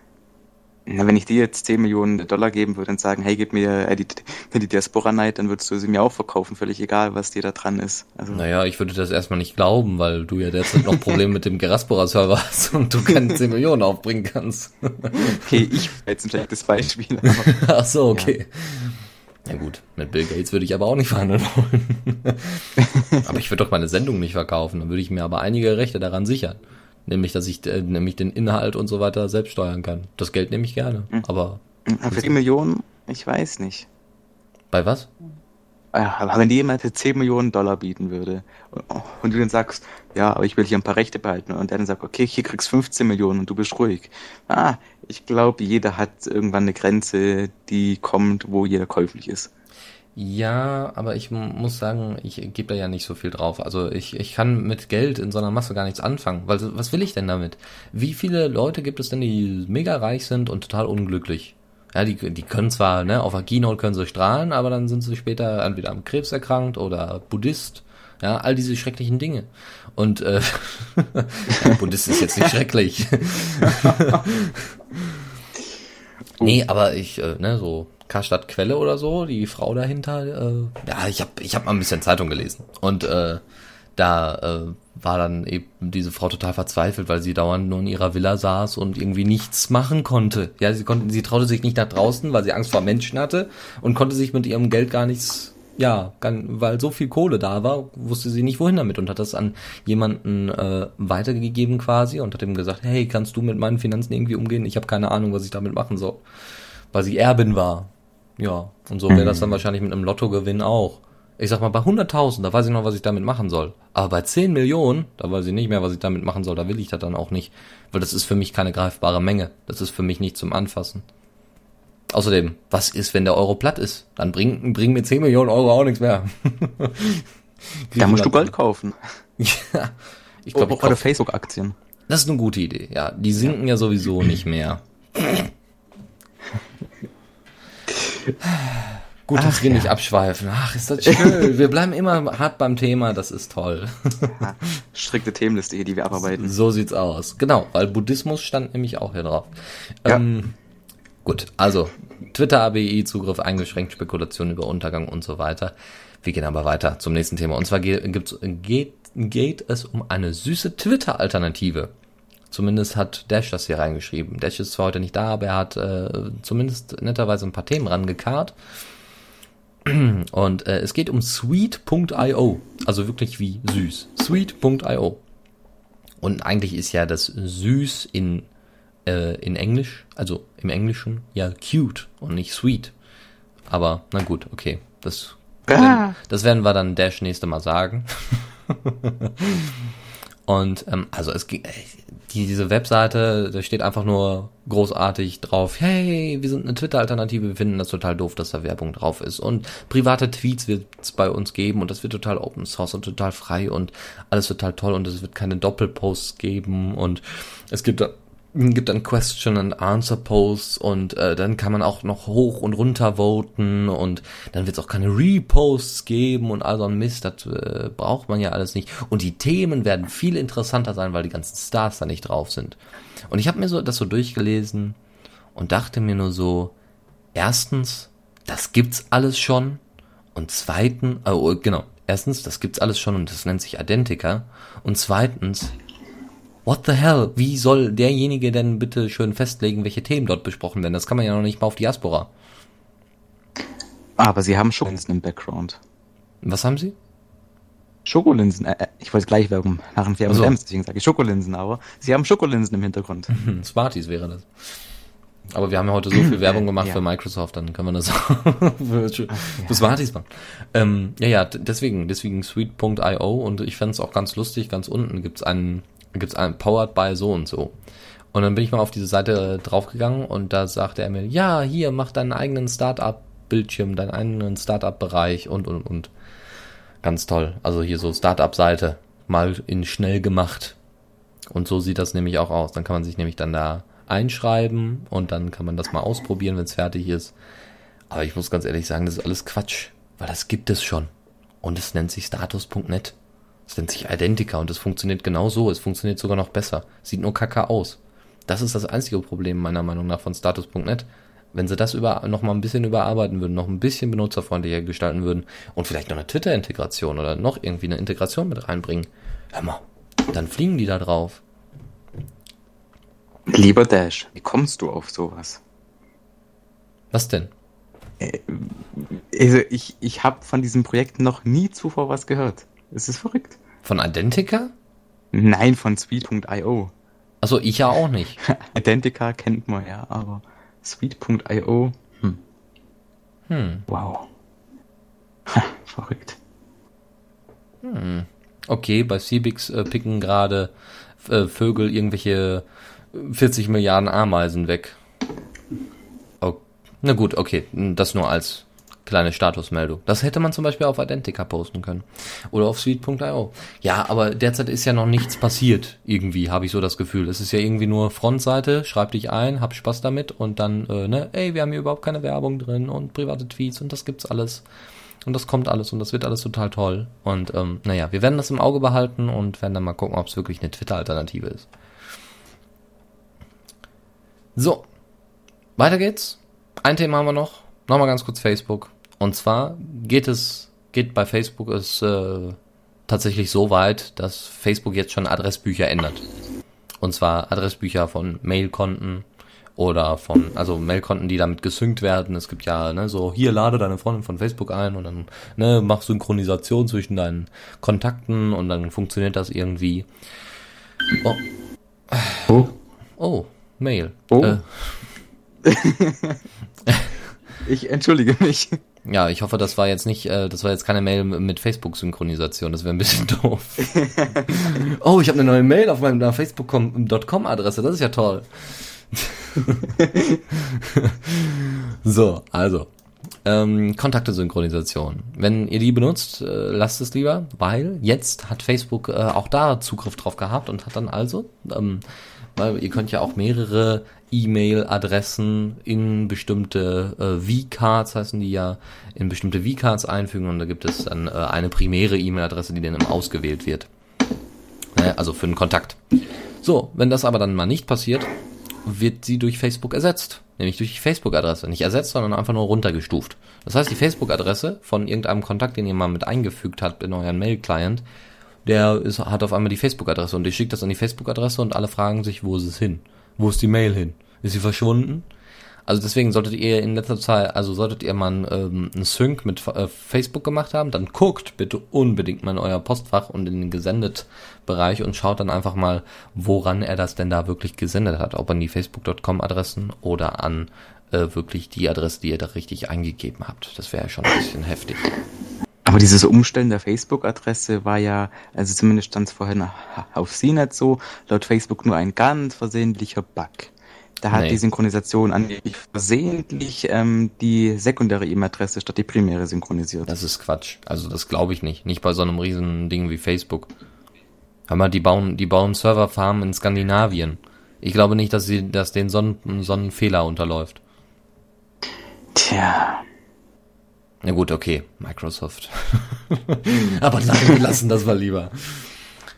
Na, wenn ich dir jetzt 10 Millionen Dollar geben würde und sagen, hey, gib mir äh, die, die Diaspora Night, dann würdest du sie mir auch verkaufen, völlig egal, was dir da dran ist. Also, naja, ich würde das erstmal nicht glauben, weil du ja derzeit noch Probleme mit dem Geraspora-Server hast und du keine 10 Millionen aufbringen kannst. okay, ich war jetzt ein schlechtes Beispiel. Ach so, okay. Ja. ja gut, mit Bill Gates würde ich aber auch nicht verhandeln wollen. aber ich würde doch meine Sendung nicht verkaufen, dann würde ich mir aber einige Rechte daran sichern. Nämlich, dass ich äh, nämlich den Inhalt und so weiter selbst steuern kann. Das Geld nehme ich gerne. Mhm. Aber. Für die Millionen, ich weiß nicht. Bei was? Ja, wenn dir jemand 10 Millionen Dollar bieten würde und du dann sagst, ja, aber ich will hier ein paar Rechte behalten und der dann sagt, okay, hier kriegst 15 Millionen und du bist ruhig. Ah, ich glaube, jeder hat irgendwann eine Grenze, die kommt, wo jeder käuflich ist. Ja, aber ich muss sagen, ich gebe da ja nicht so viel drauf. Also ich, ich kann mit Geld in so einer Masse gar nichts anfangen. Weil was will ich denn damit? Wie viele Leute gibt es denn, die mega reich sind und total unglücklich? Ja, die, die können zwar, ne, auf der Keynote können sie strahlen, aber dann sind sie später entweder am Krebs erkrankt oder Buddhist. Ja, all diese schrecklichen Dinge. Und äh, Buddhist ist jetzt nicht schrecklich. nee, aber ich, äh, ne, so Karstadt Quelle oder so, die Frau dahinter, äh, ja, ich habe ich hab mal ein bisschen Zeitung gelesen und äh, da äh, war dann eben diese Frau total verzweifelt, weil sie dauernd nur in ihrer Villa saß und irgendwie nichts machen konnte. Ja, sie konnte, sie traute sich nicht nach draußen, weil sie Angst vor Menschen hatte und konnte sich mit ihrem Geld gar nichts ja, weil so viel Kohle da war, wusste sie nicht wohin damit und hat das an jemanden äh, weitergegeben quasi und hat ihm gesagt, hey, kannst du mit meinen Finanzen irgendwie umgehen? Ich habe keine Ahnung, was ich damit machen soll. Weil sie Erbin war. Ja, und so wäre das dann mhm. wahrscheinlich mit einem Lottogewinn auch. Ich sag mal, bei 100.000, da weiß ich noch, was ich damit machen soll. Aber bei 10 Millionen, da weiß ich nicht mehr, was ich damit machen soll. Da will ich das dann auch nicht. Weil das ist für mich keine greifbare Menge. Das ist für mich nicht zum Anfassen. Außerdem, was ist, wenn der Euro platt ist? Dann bringen bring mir 10 Millionen Euro auch nichts mehr. da musst du Gold kaufen. ja. Ich glaube, oder Facebook-Aktien. Das ist eine gute Idee, ja. Die sinken ja, ja sowieso nicht mehr. Gut, Ach, dass wir ja. nicht abschweifen. Ach, ist das schön. wir bleiben immer hart beim Thema, das ist toll. Strikte Themenliste hier, die wir abarbeiten. So sieht's aus. Genau, weil Buddhismus stand nämlich auch hier drauf. Ja. Ähm, gut, also Twitter ABI, Zugriff eingeschränkt, Spekulation über Untergang und so weiter. Wir gehen aber weiter zum nächsten Thema. Und zwar geht, geht, geht es um eine süße Twitter-Alternative. Zumindest hat Dash das hier reingeschrieben. Dash ist zwar heute nicht da, aber er hat äh, zumindest netterweise ein paar Themen rangekarrt. Und äh, es geht um sweet.io. Also wirklich wie süß. Sweet.io. Und eigentlich ist ja das süß in, äh, in Englisch, also im Englischen, ja cute und nicht sweet. Aber na gut, okay. Das, ah. das werden wir dann Dash nächste Mal sagen. und ähm, also es geht diese Webseite, da steht einfach nur großartig drauf, hey, wir sind eine Twitter-Alternative, wir finden das total doof, dass da Werbung drauf ist. Und private Tweets wird es bei uns geben und das wird total Open Source und total frei und alles total toll und es wird keine Doppelposts geben und es gibt gibt dann Question and Answer Posts und äh, dann kann man auch noch hoch und runter voten und dann wird es auch keine Reposts geben und all so ein Mist, das äh, braucht man ja alles nicht. Und die Themen werden viel interessanter sein, weil die ganzen Stars da nicht drauf sind. Und ich habe mir so das so durchgelesen und dachte mir nur so, erstens, das gibt's alles schon und zweitens, oh, genau, erstens, das gibt's alles schon und das nennt sich Identica und zweitens, What the hell? Wie soll derjenige denn bitte schön festlegen, welche Themen dort besprochen werden? Das kann man ja noch nicht mal auf Diaspora. Aber sie haben Schokolinsen im Background. Was haben sie? Schokolinsen. Äh, ich wollte gleich werben nach dem Fair so. deswegen sage ich Schokolinsen, aber sie haben Schokolinsen im Hintergrund. Smarties wäre das. Aber wir haben ja heute so viel Werbung gemacht ja. für Microsoft, dann können wir das für, für ja. Smarties machen. Ähm, ja, ja, deswegen, deswegen sweet.io und ich fände es auch ganz lustig, ganz unten gibt's einen gibt's einen Powered by so und so. Und dann bin ich mal auf diese Seite draufgegangen und da sagte er mir, ja, hier, mach deinen eigenen Startup-Bildschirm, deinen eigenen Startup-Bereich und, und, und. Ganz toll. Also hier so Startup-Seite, mal in schnell gemacht. Und so sieht das nämlich auch aus. Dann kann man sich nämlich dann da einschreiben und dann kann man das mal ausprobieren, wenn es fertig ist. Aber ich muss ganz ehrlich sagen, das ist alles Quatsch, weil das gibt es schon. Und es nennt sich status.net. Es nennt sich Identica und es funktioniert genau so. Es funktioniert sogar noch besser. Sieht nur kacke aus. Das ist das einzige Problem meiner Meinung nach von Status.net. Wenn sie das über, noch mal ein bisschen überarbeiten würden, noch ein bisschen benutzerfreundlicher gestalten würden und vielleicht noch eine Twitter-Integration oder noch irgendwie eine Integration mit reinbringen, hör mal, dann fliegen die da drauf. Lieber Dash, wie kommst du auf sowas? Was denn? Äh, also ich, ich habe von diesem Projekt noch nie zuvor was gehört. Es ist verrückt. Von Identica? Nein, von Sweet.io. Also ich ja auch nicht. Identica kennt man ja, aber Sweet.io. Hm. Hm. Wow. Ha, verrückt. Hm. Okay, bei Cebix äh, picken gerade äh, Vögel irgendwelche 40 Milliarden Ameisen weg. Oh, na gut, okay, das nur als kleine Statusmeldung. Das hätte man zum Beispiel auf Identica posten können. Oder auf sweet.io. Ja, aber derzeit ist ja noch nichts passiert, irgendwie, habe ich so das Gefühl. Es ist ja irgendwie nur Frontseite, schreib dich ein, hab Spaß damit und dann, äh, ne, ey, wir haben hier überhaupt keine Werbung drin und private Tweets und das gibt's alles. Und das kommt alles und das wird alles total toll. Und ähm, naja, wir werden das im Auge behalten und werden dann mal gucken, ob es wirklich eine Twitter-Alternative ist. So, weiter geht's. Ein Thema haben wir noch. Nochmal ganz kurz Facebook. Und zwar geht es, geht bei Facebook es äh, tatsächlich so weit, dass Facebook jetzt schon Adressbücher ändert. Und zwar Adressbücher von Mailkonten oder von, also Mailkonten, die damit gesynkt werden. Es gibt ja, ne, so, hier lade deine Freundin von Facebook ein und dann, ne, mach Synchronisation zwischen deinen Kontakten und dann funktioniert das irgendwie. Oh. Oh. Oh, Mail. Oh. Äh, Ich entschuldige mich. ja, ich hoffe, das war jetzt nicht, äh, das war jetzt keine Mail mit Facebook-Synchronisation, das wäre ein bisschen doof. oh, ich habe eine neue Mail auf meiner Facebook.com-Adresse, das ist ja toll. so, also. Ähm, Kontakte-Synchronisation. Wenn ihr die benutzt, äh, lasst es lieber, weil jetzt hat Facebook äh, auch da Zugriff drauf gehabt und hat dann also, ähm, weil ihr könnt ja auch mehrere E-Mail-Adressen in bestimmte äh, V-Cards, heißen die ja, in bestimmte V-Cards einfügen und da gibt es dann äh, eine primäre E-Mail-Adresse, die dann immer ausgewählt wird. Ne, also für einen Kontakt. So, wenn das aber dann mal nicht passiert, wird sie durch Facebook ersetzt. Nämlich durch die Facebook-Adresse. Nicht ersetzt, sondern einfach nur runtergestuft. Das heißt, die Facebook-Adresse von irgendeinem Kontakt, den ihr mal mit eingefügt habt in euren Mail-Client, der ist, hat auf einmal die Facebook-Adresse und ihr schickt das an die Facebook-Adresse und alle fragen sich, wo ist es hin? Wo ist die Mail hin? Ist sie verschwunden? Also deswegen solltet ihr in letzter Zeit, also solltet ihr mal ähm, einen Sync mit äh, Facebook gemacht haben, dann guckt bitte unbedingt mal in euer Postfach und in den Gesendet-Bereich und schaut dann einfach mal, woran er das denn da wirklich gesendet hat. Ob an die Facebook.com-Adressen oder an äh, wirklich die Adresse, die ihr da richtig eingegeben habt. Das wäre schon ein bisschen heftig. Aber dieses Umstellen der Facebook-Adresse war ja, also zumindest stand es vorhin auf CNET so, laut Facebook nur ein ganz versehentlicher Bug. Da hat Nee. die Synchronisation angeblich versehentlich ähm, die sekundäre E-Mail-Adresse statt die primäre synchronisiert. Das ist Quatsch. Also das glaube ich nicht. Nicht bei so einem riesen Ding wie Facebook. Hör mal, die bauen, die bauen Serverfarmen in Skandinavien. Ich glaube nicht, dass sie, dass denen so ein, so ein Fehler unterläuft. Tja. Na gut, okay, Microsoft. Aber nein, wir lassen das mal lieber.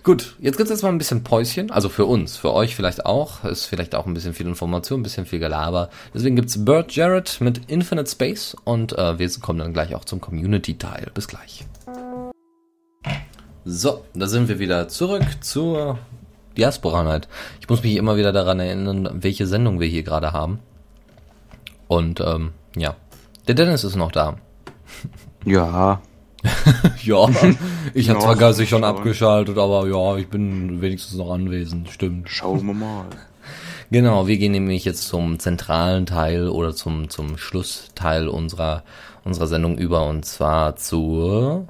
Gut, jetzt gibt's jetzt mal ein bisschen Päuschen, also für uns, für euch vielleicht auch. Ist vielleicht auch ein bisschen viel Information, ein bisschen viel Gelaber. Deswegen gibt's Bert Jarrett mit Infinite Space und äh, wir kommen dann gleich auch zum Community-Teil. Bis gleich. So, da sind wir wieder zurück zur Diaspora Night. Ich muss mich immer wieder daran erinnern, welche Sendung wir hier gerade haben. Und ähm, ja, der Dennis ist noch da. Ja. Ja, ich habe Ja, zwar geistig schon schon. abgeschaltet, aber ja, ich bin wenigstens noch anwesend, stimmt. Schauen wir mal. Genau, wir gehen nämlich jetzt zum zentralen Teil oder zum, zum Schlussteil unserer, unserer Sendung über und zwar zur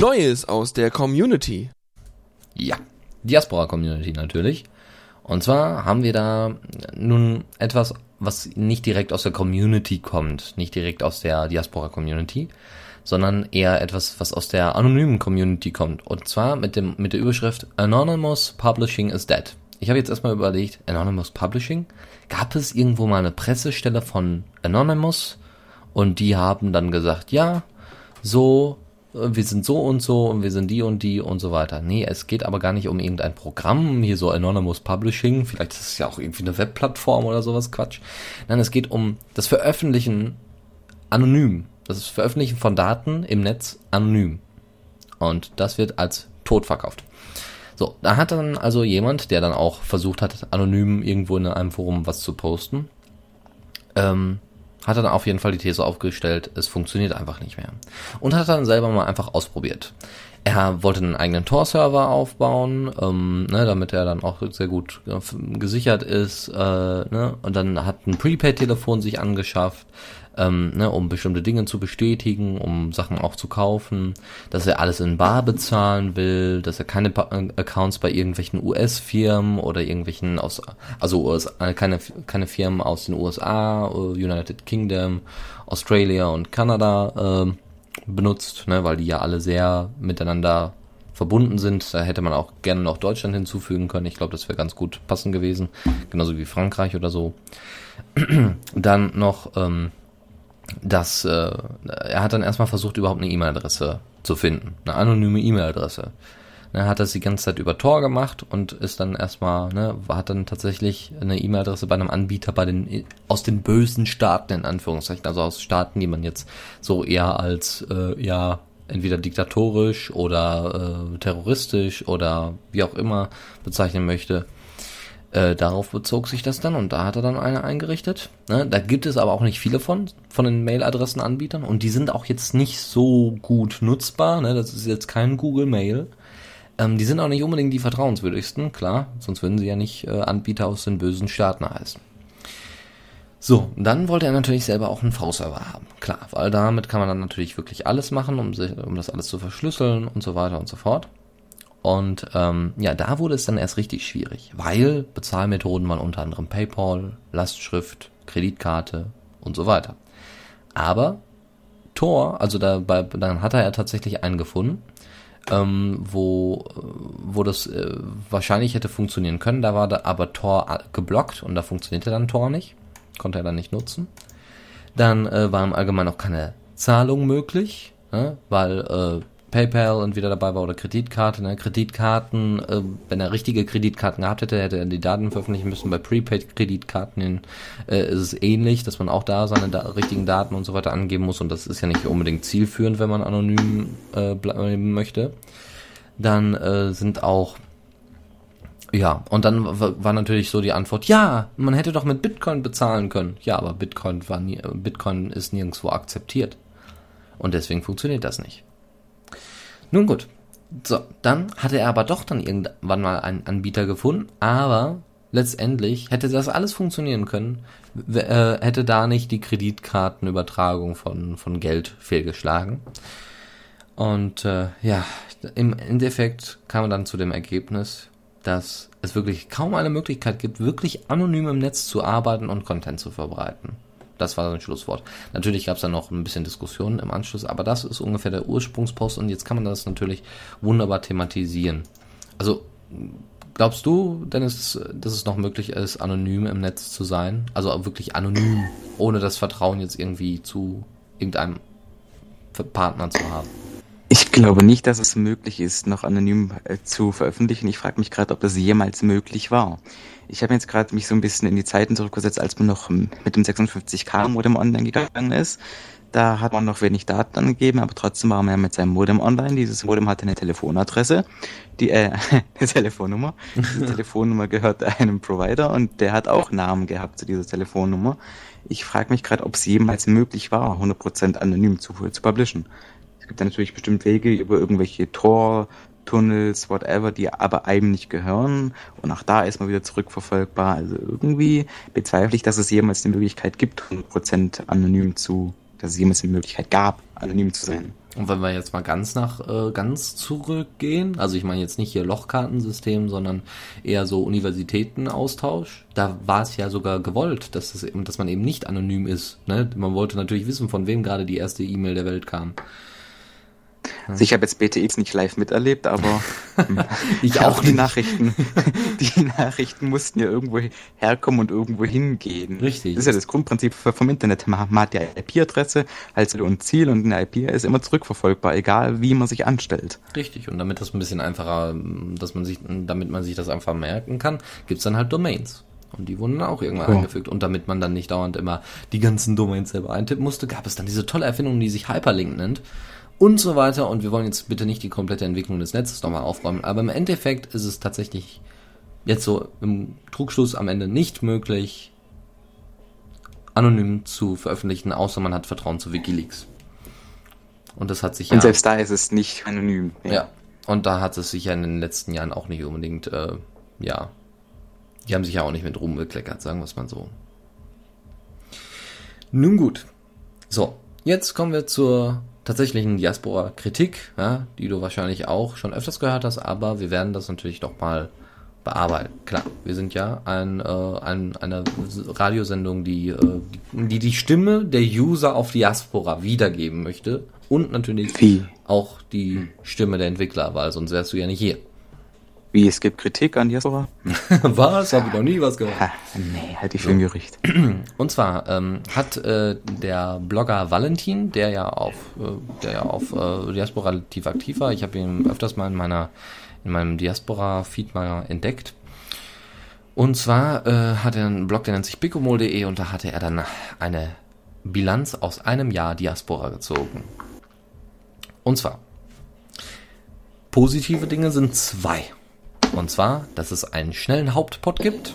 Neues aus der Community. Ja, Diaspora Community natürlich. Und zwar haben wir da nun etwas, was nicht direkt aus der Community kommt, nicht direkt aus der Diaspora Community, sondern eher etwas, was aus der anonymen Community kommt. Und zwar mit dem mit der Überschrift Anonymous Publishing is dead. Ich habe jetzt erstmal überlegt, Anonymous Publishing, gab es irgendwo mal eine Pressestelle von Anonymous und die haben dann gesagt, ja, so, wir sind so und so und wir sind die und die und so weiter. Nee, es geht aber gar nicht um irgendein Programm, hier so Anonymous Publishing, vielleicht ist es ja auch irgendwie eine Webplattform oder sowas, Quatsch. Nein, es geht um das Veröffentlichen anonym. Das Veröffentlichen von Daten im Netz anonym. Und das wird als tot verkauft. So, da hat dann also jemand, der dann auch versucht hat, anonym irgendwo in einem Forum was zu posten, ähm, hat dann auf jeden Fall die These aufgestellt, es funktioniert einfach nicht mehr. Und hat dann selber mal einfach ausprobiert. Er wollte einen eigenen Tor-Server aufbauen, ähm, ne, damit er dann auch sehr gut äh, gesichert ist. Äh, ne, und dann hat ein Prepaid-Telefon sich angeschafft, ähm, ne, um bestimmte Dinge zu bestätigen, um Sachen auch zu kaufen, dass er alles in Bar bezahlen will, dass er keine pa äh, Accounts bei irgendwelchen US-Firmen oder irgendwelchen aus, also USA, keine, keine Firmen aus den USA, äh, United Kingdom, Australia und Kanada ähm, benutzt, ne, weil die ja alle sehr miteinander verbunden sind. Da hätte man auch gerne noch Deutschland hinzufügen können. Ich glaube, das wäre ganz gut passend gewesen. Genauso wie Frankreich oder so. Dann noch, ähm, dass äh, er hat dann erstmal versucht, überhaupt eine E-Mail-Adresse zu finden. Eine anonyme E-Mail-Adresse. Dann hat er das die ganze Zeit über Tor gemacht und ist dann erstmal, ne, hat dann tatsächlich eine E-Mail-Adresse bei einem Anbieter bei den aus den bösen Staaten in Anführungszeichen, also aus Staaten, die man jetzt so eher als äh, ja entweder diktatorisch oder äh, terroristisch oder wie auch immer bezeichnen möchte. Äh, darauf bezog sich das dann und da hat er dann eine eingerichtet. Ne? Da gibt es aber auch nicht viele von, von den Mailadressenanbietern und die sind auch jetzt nicht so gut nutzbar. Ne? Das ist jetzt kein Google Mail. Ähm, die sind auch nicht unbedingt die vertrauenswürdigsten, klar, sonst würden sie ja nicht äh, Anbieter aus den bösen Staaten heißen. So, dann wollte er natürlich selber auch einen V-Server haben. Klar, weil damit kann man dann natürlich wirklich alles machen, um, sich, um das alles zu verschlüsseln und so weiter und so fort. Und ähm, ja, da wurde es dann erst richtig schwierig, weil Bezahlmethoden waren unter anderem PayPal, Lastschrift, Kreditkarte und so weiter. Aber Tor, also da, bei, dann hat er ja tatsächlich einen gefunden, ähm, wo, wo das äh, wahrscheinlich hätte funktionieren können. Da war da aber Tor geblockt und da funktionierte dann Tor nicht konnte er dann nicht nutzen. Dann äh, war im Allgemeinen auch keine Zahlung möglich, ne? weil äh, PayPal entweder dabei war oder Kreditkarte. Ne? Kreditkarten, äh, wenn er richtige Kreditkarten gehabt hätte, hätte er die Daten veröffentlichen müssen. Bei Prepaid-Kreditkarten äh, ist es ähnlich, dass man auch da seine da richtigen Daten und so weiter angeben muss. Und das ist ja nicht unbedingt zielführend, wenn man anonym äh, bleiben möchte. Dann äh, sind auch ja, und dann war natürlich so die Antwort, ja, man hätte doch mit Bitcoin bezahlen können. Ja, aber Bitcoin war nie, Bitcoin ist nirgendwo akzeptiert. Und deswegen funktioniert das nicht. Nun gut. So, dann hatte er aber doch dann irgendwann mal einen Anbieter gefunden, aber letztendlich hätte das alles funktionieren können, äh, hätte da nicht die Kreditkartenübertragung von, von Geld fehlgeschlagen. Und äh, ja, im Endeffekt kam er dann zu dem Ergebnis, dass es wirklich kaum eine Möglichkeit gibt, wirklich anonym im Netz zu arbeiten und Content zu verbreiten. Das war sein Schlusswort. Natürlich gab es dann noch ein bisschen Diskussionen im Anschluss, aber das ist ungefähr der Ursprungspost und jetzt kann man das natürlich wunderbar thematisieren. Also glaubst du, Dennis, dass es noch möglich ist, anonym im Netz zu sein? Also wirklich anonym, ohne das Vertrauen jetzt irgendwie zu irgendeinem Partner zu haben? Ich glaube nicht, dass es möglich ist, noch anonym äh, zu veröffentlichen. Ich frage mich gerade, ob das jemals möglich war. Ich habe jetzt gerade mich so ein bisschen in die Zeiten zurückgesetzt, als man noch mit dem 56K Modem online gegangen ist. Da hat man noch wenig Daten angegeben, aber trotzdem war man ja mit seinem Modem online. Dieses Modem hatte eine Telefonadresse, die äh, eine Telefonnummer. Diese Telefonnummer gehört einem Provider und der hat auch Namen gehabt zu dieser Telefonnummer. Ich frage mich gerade, ob es jemals möglich war, 100% anonym zu, zu publishen. Es gibt dann natürlich bestimmt Wege über irgendwelche Tor, Tunnels, whatever, die aber einem nicht gehören. Und auch da ist man wieder zurückverfolgbar. Also irgendwie bezweifle ich, dass es jemals die Möglichkeit gibt, 100% anonym zu, dass es jemals die Möglichkeit gab, anonym zu sein. Und wenn wir jetzt mal ganz nach äh, ganz zurückgehen, also ich meine jetzt nicht hier Lochkartensystem, sondern eher so Universitätenaustausch, da war es ja sogar gewollt, dass es dass man eben nicht anonym ist. Ne? Man wollte natürlich wissen, von wem gerade die erste E-Mail der Welt kam. Also ich habe jetzt BTX nicht live miterlebt, aber ich auch die Nachrichten. Die Nachrichten mussten ja irgendwo herkommen und irgendwo hingehen. Richtig. Das ist ja das Grundprinzip vom Internet. Man hat ja IP-Adresse als und Ziel und eine IP ist immer zurückverfolgbar, egal wie man sich anstellt. Richtig. Und damit das ein bisschen einfacher, dass man sich, damit man sich das einfach merken kann, gibt's dann halt Domains. Und die wurden dann auch irgendwann oh. eingefügt. Und damit man dann nicht dauernd immer die ganzen Domains selber eintippen musste, gab es dann diese tolle Erfindung, die sich Hyperlink nennt und so weiter. Und wir wollen jetzt bitte nicht die komplette Entwicklung des Netzes nochmal aufräumen. Aber im Endeffekt ist es tatsächlich jetzt so im Trugschluss am Ende nicht möglich, anonym zu veröffentlichen, außer man hat Vertrauen zu Wikileaks. Und das hat sich ja. Und selbst da ist es nicht anonym. Ja. ja. Und da hat es sich ja in den letzten Jahren auch nicht unbedingt, äh, ja. Die haben sich ja auch nicht mit Ruhm bekleckert, sagen wir es mal so. Nun gut. So, jetzt kommen wir zur tatsächlichen Diaspora-Kritik, ja, die du wahrscheinlich auch schon öfters gehört hast, aber wir werden das natürlich doch mal bearbeiten. Klar, wir sind ja ein, äh, ein, eine Radiosendung, die, äh, die die Stimme der User auf Diaspora wiedergeben möchte und natürlich Wie? auch die Stimme der Entwickler, weil sonst wärst du ja nicht hier. Wie, es gibt Kritik an Diaspora? was? Hab ich noch nie was gehört. Ha, nee, halt ich für ein Gerücht. Und zwar ähm, hat äh, der Blogger Valentin, der ja auf, äh, der ja auf äh, Diaspora relativ aktiv war, ich habe ihn öfters mal in meiner in meinem Diaspora-Feed mal entdeckt. Und zwar äh, hat er einen Blog, der nennt sich bicomol.de und da hatte er dann eine Bilanz aus einem Jahr Diaspora gezogen. Und zwar, positive Dinge sind zwei. Und zwar, dass es einen schnellen Hauptpot gibt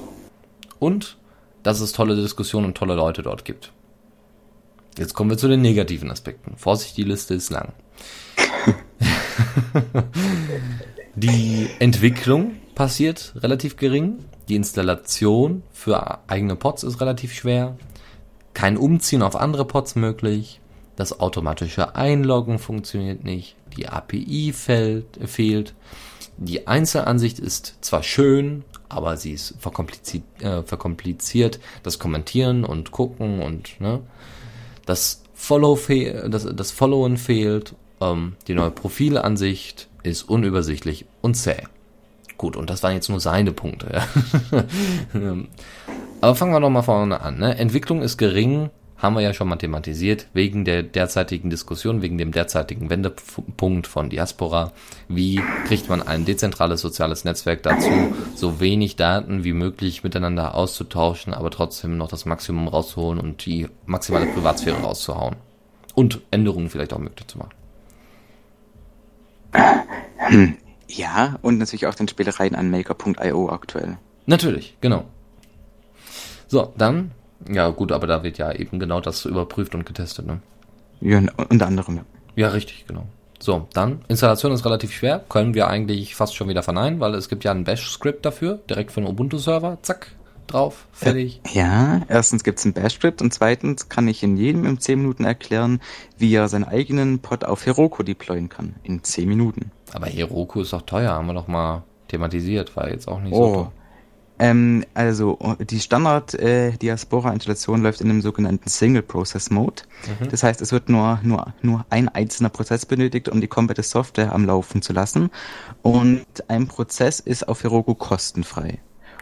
und dass es tolle Diskussionen und tolle Leute dort gibt. Jetzt kommen wir zu den negativen Aspekten. Vorsicht, die Liste ist lang. die Entwicklung passiert relativ gering. Die Installation für eigene Pods ist relativ schwer. Kein Umziehen auf andere Pods möglich. Das automatische Einloggen funktioniert nicht. Die API fällt, fehlt. Die Einzelansicht ist zwar schön, aber sie ist verkompliziert, äh, verkompliziert. Das Kommentieren und Gucken und ne, das Follow das, das Followen fehlt. Ähm, die neue Profilansicht ist unübersichtlich und zäh. Gut, und das waren jetzt nur seine Punkte. Aber fangen wir doch mal vorne an. Ne? Entwicklung ist gering, haben wir ja schon mal thematisiert, wegen der derzeitigen Diskussion, wegen dem derzeitigen Wendepunkt von Diaspora. Wie kriegt man ein dezentrales soziales Netzwerk dazu, so wenig Daten wie möglich miteinander auszutauschen, aber trotzdem noch das Maximum rauszuholen und die maximale Privatsphäre rauszuhauen? Und Änderungen vielleicht auch möglich zu machen. Hm, ja, und natürlich auch den Spielereien an Maker.io aktuell. Natürlich, genau. So, dann ja, gut, aber da wird ja eben genau das überprüft und getestet, ne? Ja, unter anderem, ja. Ja, richtig, genau. So, dann, Installation ist relativ schwer, können wir eigentlich fast schon wieder verneinen, weil es gibt ja ein Bash-Skript dafür, direkt für den Ubuntu-Server, zack, drauf, fertig. Ja, erstens gibt es ein Bash-Skript und zweitens kann ich in jedem in 10 Minuten erklären, wie er seinen eigenen Pod auf Heroku deployen kann. In 10 Minuten. Aber Heroku ist doch teuer, haben wir doch mal thematisiert, war jetzt auch nicht oh. so ähm, also die Standard äh, läuft in einem sogenannten Single-Process-Mode. Mhm. Das heißt, es wird nur, nur, nur ein einzelner Prozess benötigt, um die komplette Software am Laufen zu lassen. Und ein Prozess ist auf Heroku kostenfrei.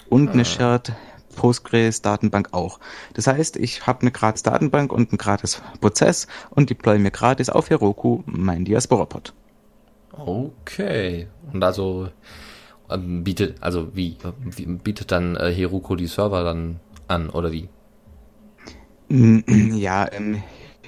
Und ah. eine Shared Postgres Datenbank auch. Das heißt, ich habe eine gratis Datenbank und einen gratis Prozess und deploy mir gratis auf Heroku mein Diaspora-Pod. Okay. Und also bietet, also wie, wie bietet dann äh, Heroku die Server dann an oder wie? Ja, ähm,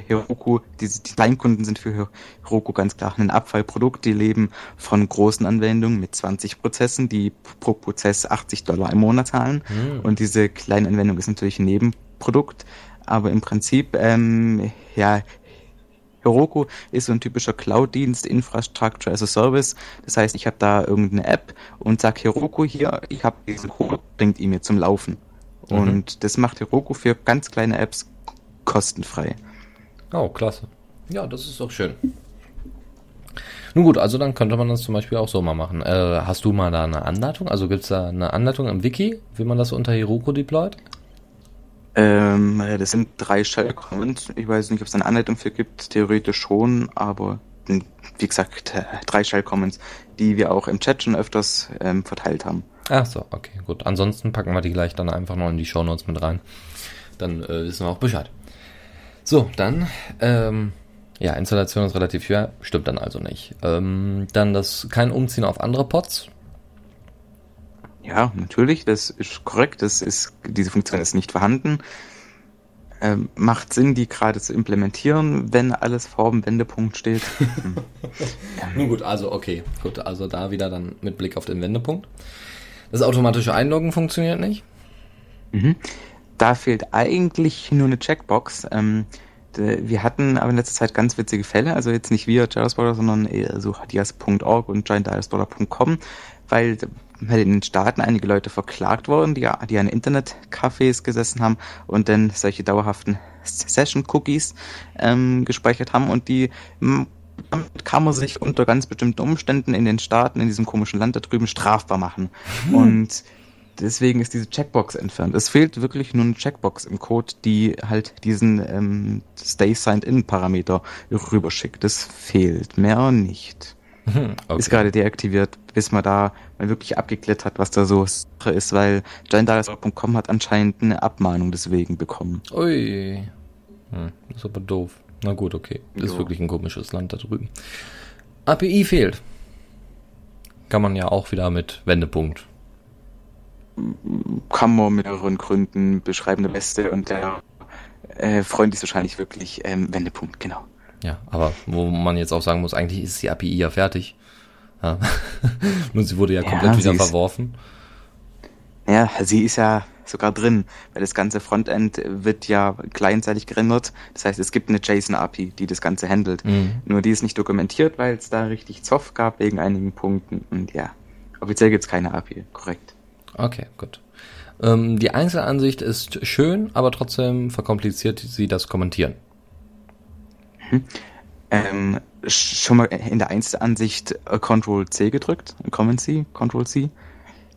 Heroku, diese die Kleinkunden sind für Heroku ganz klar ein Abfallprodukt. Die leben von großen Anwendungen mit 20 Prozessen, die pro Prozess 80 Dollar im Monat zahlen. Mhm. Und diese kleine Anwendung ist natürlich ein Nebenprodukt. Aber im Prinzip, ähm, ja, Heroku ist so ein typischer Cloud-Dienst, Infrastructure as a Service. Das heißt, ich habe da irgendeine App und sag Heroku hier, ich habe diesen Code, bringt ihn mir zum Laufen. Mhm. Und das macht Heroku für ganz kleine Apps kostenfrei. Oh, klasse. Ja, das ist doch schön. Nun gut, also dann könnte man das zum Beispiel auch so mal machen. Äh, hast du mal da eine Anleitung? Also gibt es da eine Anleitung im Wiki, wie man das unter Heroku deployt? Ähm, das sind drei Shellcommons. Ich weiß nicht, ob es eine Anleitung für gibt. Theoretisch schon, aber wie gesagt, äh, drei Shellcommons, die wir auch im Chat schon öfters ähm, verteilt haben. Ach so, okay, gut. Ansonsten packen wir die gleich dann einfach noch in die Show Notes mit rein. Dann äh, wissen wir auch Bescheid. So, dann, ähm, ja, Installation ist relativ schwer, stimmt dann also nicht. Ähm, dann das kein Umziehen auf andere Pods, ja, natürlich, das ist korrekt. Das ist, diese Funktion ist nicht vorhanden. Ähm, macht Sinn, die gerade zu implementieren, wenn alles vor dem Wendepunkt steht. Hm. Nun gut, also okay. Gut, also da wieder dann mit Blick auf den Wendepunkt. Das automatische Einloggen funktioniert nicht. Mhm. Da fehlt eigentlich nur eine Checkbox. Ähm, wir hatten aber in letzter Zeit ganz witzige Fälle, also jetzt nicht wir Diaspora, sondern eher so dias.org und giantdiaspora.com, weil weil in den Staaten einige Leute verklagt worden, die, die an Internetcafés gesessen haben und dann solche dauerhaften Session-Cookies ähm, gespeichert haben und die damit kann man sich unter ganz bestimmten Umständen in den Staaten, in diesem komischen Land da drüben strafbar machen. Hm. Und deswegen ist diese Checkbox entfernt. Es fehlt wirklich nur eine Checkbox im Code, die halt diesen ähm, Stay Signed In Parameter rüberschickt. Das fehlt, mehr nicht. Okay. Ist gerade deaktiviert, bis man da mal wirklich abgeklärt hat, was da so Sache ist, weil giantdatasport.com hat anscheinend eine Abmahnung deswegen bekommen. Ui. Hm, das ist aber doof. Na gut, okay. Das jo. ist wirklich ein komisches Land da drüben. API fehlt. Kann man ja auch wieder mit Wendepunkt. Kann man mit mehreren Gründen beschreiben, der beste und der äh, Freund ist wahrscheinlich wirklich ähm, Wendepunkt, genau. Ja, aber wo man jetzt auch sagen muss, eigentlich ist die API ja fertig. Ja. Nur sie wurde ja komplett Ja, wieder sie ist- verworfen. Ja, sie ist ja sogar drin, weil das ganze Frontend wird ja clientseitig gerendert. Das heißt, es gibt eine JSON-API, die das Ganze handelt. Mhm. Nur die ist nicht dokumentiert, weil es da richtig Zoff gab wegen einigen Punkten. Und ja, offiziell gibt's keine API, korrekt. Okay, gut. Ähm, die Einzelansicht ist schön, aber trotzdem verkompliziert sie das Kommentieren. Ähm, sch- schon mal in der Einzelansicht äh, Ctrl-C gedrückt, Command-C, Ctrl-C.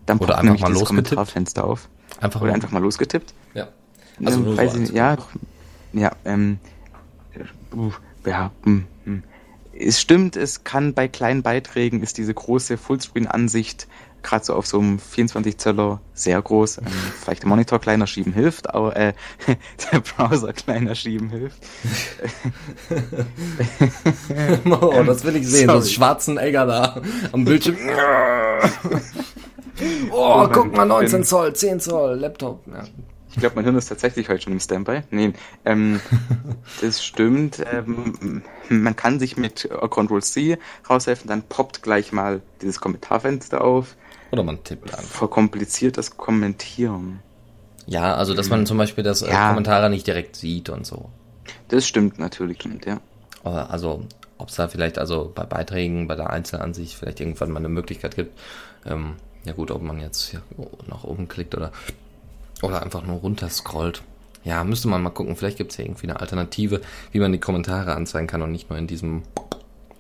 Dann Oder einfach mal losgetippt. Kommentarfenster auf. Einfach Oder mal- einfach mal losgetippt. Ja. Also Ähm, nur so weiß ich ja, ja, ähm, äh, uh, ja, hm, hm. es stimmt, es kann bei kleinen Beiträgen ist diese große Fullscreen-Ansicht gerade so auf so einem 24 Zöller sehr groß. Ähm, vielleicht der Monitor kleiner schieben hilft, aber äh, der Browser kleiner schieben hilft. Oh, das will ich sehen, so sorry. schwarzen Egger da am Bildschirm. oh, guck mal, 19 Zoll, 10 Zoll, Laptop. Ja. Ich glaube, mein Hirn ist tatsächlich heute schon im Standby. Nee, ähm, das stimmt. Ähm, man kann sich mit äh, Ctrl-C raushelfen, dann poppt gleich mal dieses Kommentarfenster auf. Oder man tippt an. Verkompliziert das Kommentieren. Ja, also dass man zum Beispiel das äh, Ja. Kommentare nicht direkt sieht und so. Das stimmt natürlich, stimmt, ja. Aber also, ob es da vielleicht also bei Beiträgen, bei der Einzelansicht vielleicht irgendwann mal eine Möglichkeit gibt. Ähm, ja gut, ob man jetzt hier nach oben klickt oder, oder einfach nur runter scrollt. Ja, müsste man mal gucken. Vielleicht gibt es ja irgendwie eine Alternative, wie man die Kommentare anzeigen kann und nicht nur in diesem,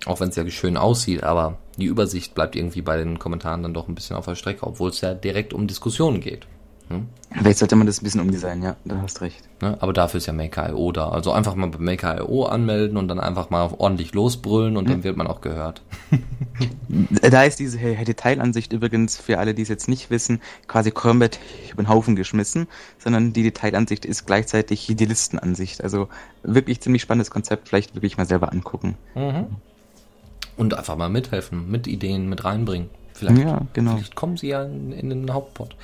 auch wenn es ja schön aussieht, aber die Übersicht bleibt irgendwie bei den Kommentaren dann doch ein bisschen auf der Strecke, obwohl es ja direkt um Diskussionen geht. Hm? Vielleicht sollte man das ein bisschen umdesignen, ja, da hast recht. Ne? Aber dafür ist ja Maker.io da. Also einfach mal bei Maker.io anmelden und dann einfach mal ordentlich losbrüllen und dann wird man auch gehört. Da ist diese Detailansicht übrigens, für alle, die es jetzt nicht wissen, quasi komplett über den Haufen geschmissen, sondern die Detailansicht ist gleichzeitig die Listenansicht. Also wirklich ziemlich spannendes Konzept, vielleicht wirklich mal selber angucken. Und einfach mal mithelfen, mit Ideen mit reinbringen. Vielleicht, Ja, genau. vielleicht kommen sie ja in, in den Hauptpot.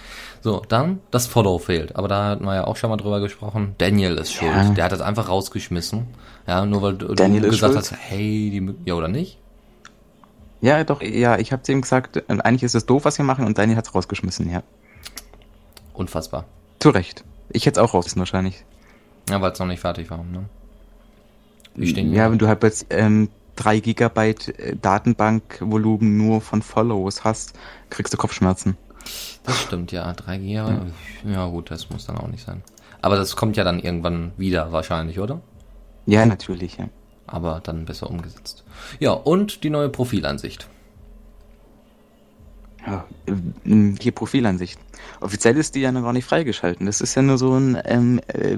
So, dann das Follow fehlt. Aber da hatten wir ja auch schon mal drüber gesprochen. Daniel ist schuld. Ja. Der hat das einfach rausgeschmissen. Ja, nur weil du, Daniel du gesagt hast, hey, die, ja oder nicht? Ja, doch, ja, ich habe zu ihm gesagt, äh, eigentlich ist es doof, was wir machen, und Daniel hat's rausgeschmissen, ja. Unfassbar. Zu Recht. Ich hätte es auch rausgeschmissen wahrscheinlich. Ja, weil es noch nicht fertig war. Ne? Wir stehen Ja, wenn du halt jetzt ähm, 3 Gigabyte äh, Datenbankvolumen nur von Follows hast, kriegst du Kopfschmerzen. Das stimmt, ja. 3 GB. Ja. gut, das muss dann auch nicht sein. Aber das kommt ja dann irgendwann wieder wahrscheinlich, oder? Ja, natürlich, ja. Aber dann besser umgesetzt. Ja, und die neue Profilansicht. Ja, ähm, hier Profilansicht. Offiziell ist die ja noch gar nicht freigeschalten. Das ist ja nur so ein ähm, äh,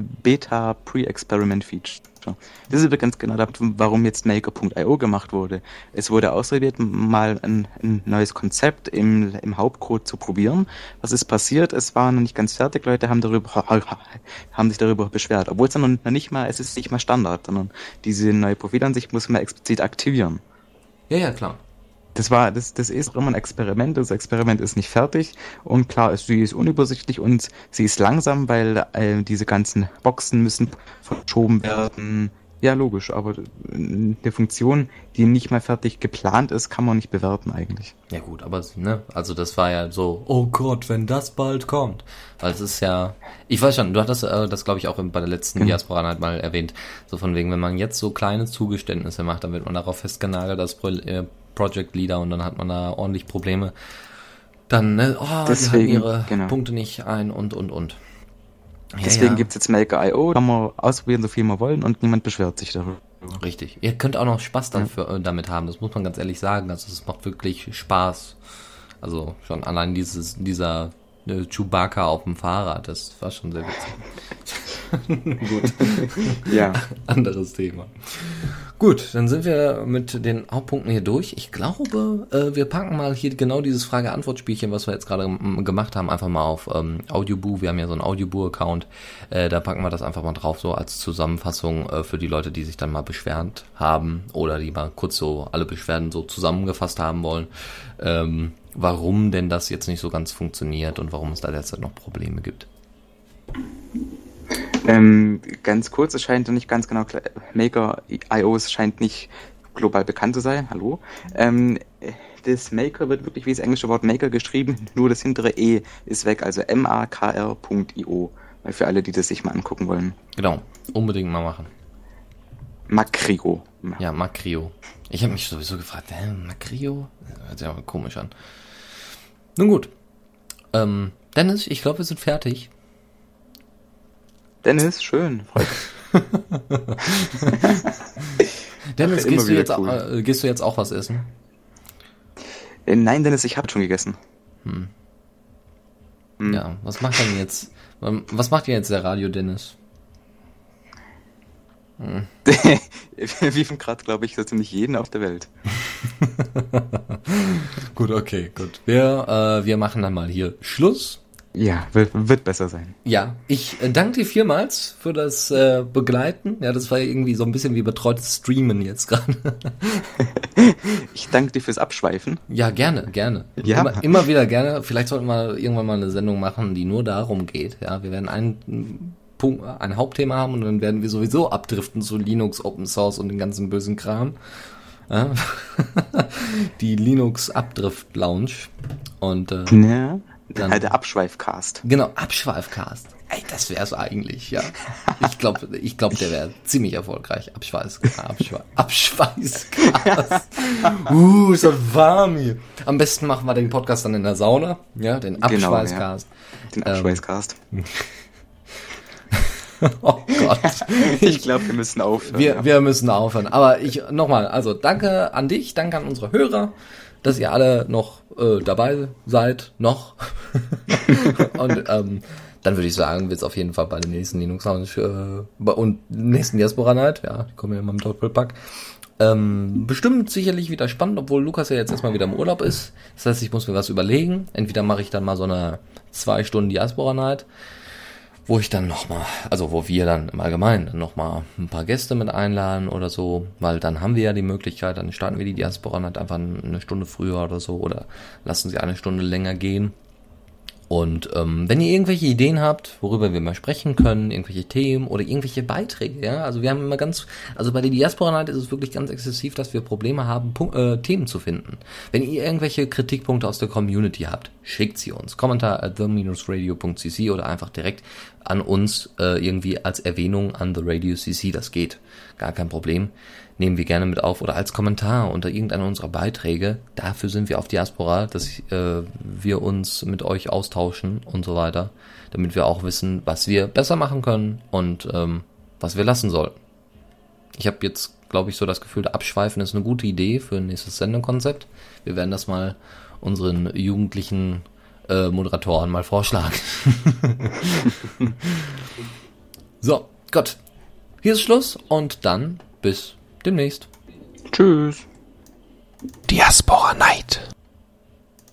Beta-Pre-Experiment-Feature. Das ist übrigens genau das, warum jetzt Maker.io gemacht wurde. Es wurde ausprobiert, mal ein, ein neues Konzept im, im Hauptcode zu probieren. Was ist passiert? Es war noch nicht ganz fertig. Leute haben darüber, haben sich darüber beschwert. Obwohl es dann noch nicht mal, es ist nicht mal Standard, sondern diese neue Profilansicht muss man explizit aktivieren. Ja, ja, klar. Das war, das, das ist immer ein Experiment. Das Experiment ist nicht fertig. Und klar, ist, sie ist unübersichtlich und sie ist langsam, weil äh, diese ganzen Boxen müssen verschoben werden. Ja, logisch, aber äh, eine Funktion, die nicht mal fertig geplant ist, kann man nicht bewerten eigentlich. Ja gut, aber ne, also das war ja so, oh Gott, wenn das bald kommt. Weil es ist ja, ich weiß schon, du hattest äh, das glaube ich auch bei der letzten Genau. Diaspora halt mal erwähnt, so von wegen, wenn man jetzt so kleine Zugeständnisse macht, dann wird man darauf festgenagelt Pro äh, Project Leader und dann hat man da ordentlich Probleme. Dann, ne, oh, die halten Deswegen, ihre genau. Punkte nicht ein und und und. Ja, Deswegen ja. gibt's jetzt Maker.io, kann man ausprobieren, so viel man wollen und niemand beschwert sich darüber. Richtig. Ihr könnt auch noch Spaß dafür, äh, damit haben, das muss man ganz ehrlich sagen. Also es macht wirklich Spaß. Also schon allein dieses, dieser äh, Chewbacca auf dem Fahrrad, das war schon sehr witzig. Gut, Ja. anderes Thema. Gut, dann sind wir mit den Hauptpunkten hier durch. Ich glaube, äh, wir packen mal hier genau dieses Frage-Antwort-Spielchen, was wir jetzt gerade gemacht haben, einfach mal auf ähm, Audioboo. Wir haben ja so einen Audioboo-Account. Äh, da packen wir das einfach mal drauf, so als Zusammenfassung äh, für die Leute, die sich dann mal beschwert haben oder die mal kurz so alle Beschwerden so zusammengefasst haben wollen. Ähm, warum denn das jetzt nicht so ganz funktioniert und warum es da derzeit noch Probleme gibt. Ähm, ganz kurz, es scheint nicht ganz genau klar, Maker iOS scheint nicht global bekannt zu sein. Hallo. Ähm, das Maker wird wirklich wie das englische Wort Maker geschrieben, nur das hintere E ist weg, also M-A-K-R.io. Für alle, die das sich mal angucken wollen. Genau, unbedingt mal machen. Makrio. Ja, Makrio. Ich habe mich sowieso gefragt, hä, Makrio? Hört sich aber komisch an. Nun gut. Ähm, Dennis, ich glaube, wir sind fertig. Dennis, schön. Dennis, Ach, gehst du, jetzt, cool. auch- äh, gehst du jetzt auch was essen? Äh, Nein, Dennis, ich habe schon gegessen. Hm. Ja, was macht denn jetzt? ähm, Was macht denn jetzt der Radio Dennis? Wie von gerade, glaube ich, so ziemlich jeden auf der Welt. Gut, okay, gut. Wir, äh, wir machen dann mal hier Schluss. Ja, wird, wird besser sein. Ja, ich äh, danke dir vielmals für das äh, Begleiten. Ja, das war irgendwie so ein bisschen wie betreutes Streamen jetzt gerade. Ich danke dir fürs Abschweifen. ja, gerne, gerne. Ja. Immer, immer wieder gerne. Vielleicht sollten wir irgendwann mal eine Sendung machen, die nur darum geht. Ja, wir werden einen Punkt, ein Hauptthema haben und dann werden wir sowieso abdriften zu Linux, Open Source und den ganzen bösen Kram. Ja. die Linux Abdrift Lounge. Und äh, Ja. Dann- Halt der Abschweifcast. Genau, Abschweifcast. Ey, das wär's eigentlich, ja. Ich glaube, ich glaub, der wäre ziemlich erfolgreich. Abschweiß, Abschwe Abschweißcast. Uh, ist das warm hier. Am besten machen wir den Podcast dann in der Sauna, ja, den Genau, Abschweißcast. Den Abschweißcast. Oh Gott. Ich glaube, wir müssen aufhören. Wir, ja. wir müssen aufhören. Aber ich nochmal, also danke an dich, danke an unsere Hörer, dass ihr alle noch äh, dabei seid, noch. und ähm, dann würde ich sagen, wird's auf jeden Fall bei der nächsten Linux Lounge äh, und nächsten Diaspora Night, ja, die kommen ja immer im Doppelpack. Ähm, bestimmt sicherlich wieder spannend, obwohl Lukas ja jetzt erstmal wieder im Urlaub ist. Das heißt, ich muss mir was überlegen. Entweder mache ich dann mal so eine zwei Stunden Diaspora Night wo ich dann nochmal, also wo wir dann im Allgemeinen dann nochmal ein paar Gäste mit einladen oder so, weil dann haben wir ja die Möglichkeit, dann starten wir die Diaspora halt einfach eine Stunde früher oder so oder lassen sie eine Stunde länger gehen. Und ähm, wenn ihr irgendwelche Ideen habt, worüber wir mal sprechen können, irgendwelche Themen oder irgendwelche Beiträge, ja, also wir haben immer ganz, also bei der Diaspora Night ist es wirklich ganz exzessiv, dass wir Probleme haben, Punk äh, Themen zu finden. Wenn ihr irgendwelche Kritikpunkte aus der Community habt, schickt sie uns. Kommentar at the-radio.cc oder einfach direkt an uns äh, irgendwie als Erwähnung an The Radio CC, das geht. Gar kein Problem. Nehmen wir gerne mit auf oder als Kommentar unter irgendeiner unserer Beiträge. Dafür sind wir auf Diaspora, dass äh, wir uns mit euch austauschen und so weiter, damit wir auch wissen, was wir besser machen können und ähm, was wir lassen sollten. Ich habe jetzt, glaube ich, so das Gefühl, Abschweifen ist eine gute Idee für ein nächstes Sendekonzept. Wir werden das mal unseren jugendlichen äh, Moderatoren mal vorschlagen. so, Gott. Hier ist Schluss und dann bis demnächst. Tschüss. Diaspora Night.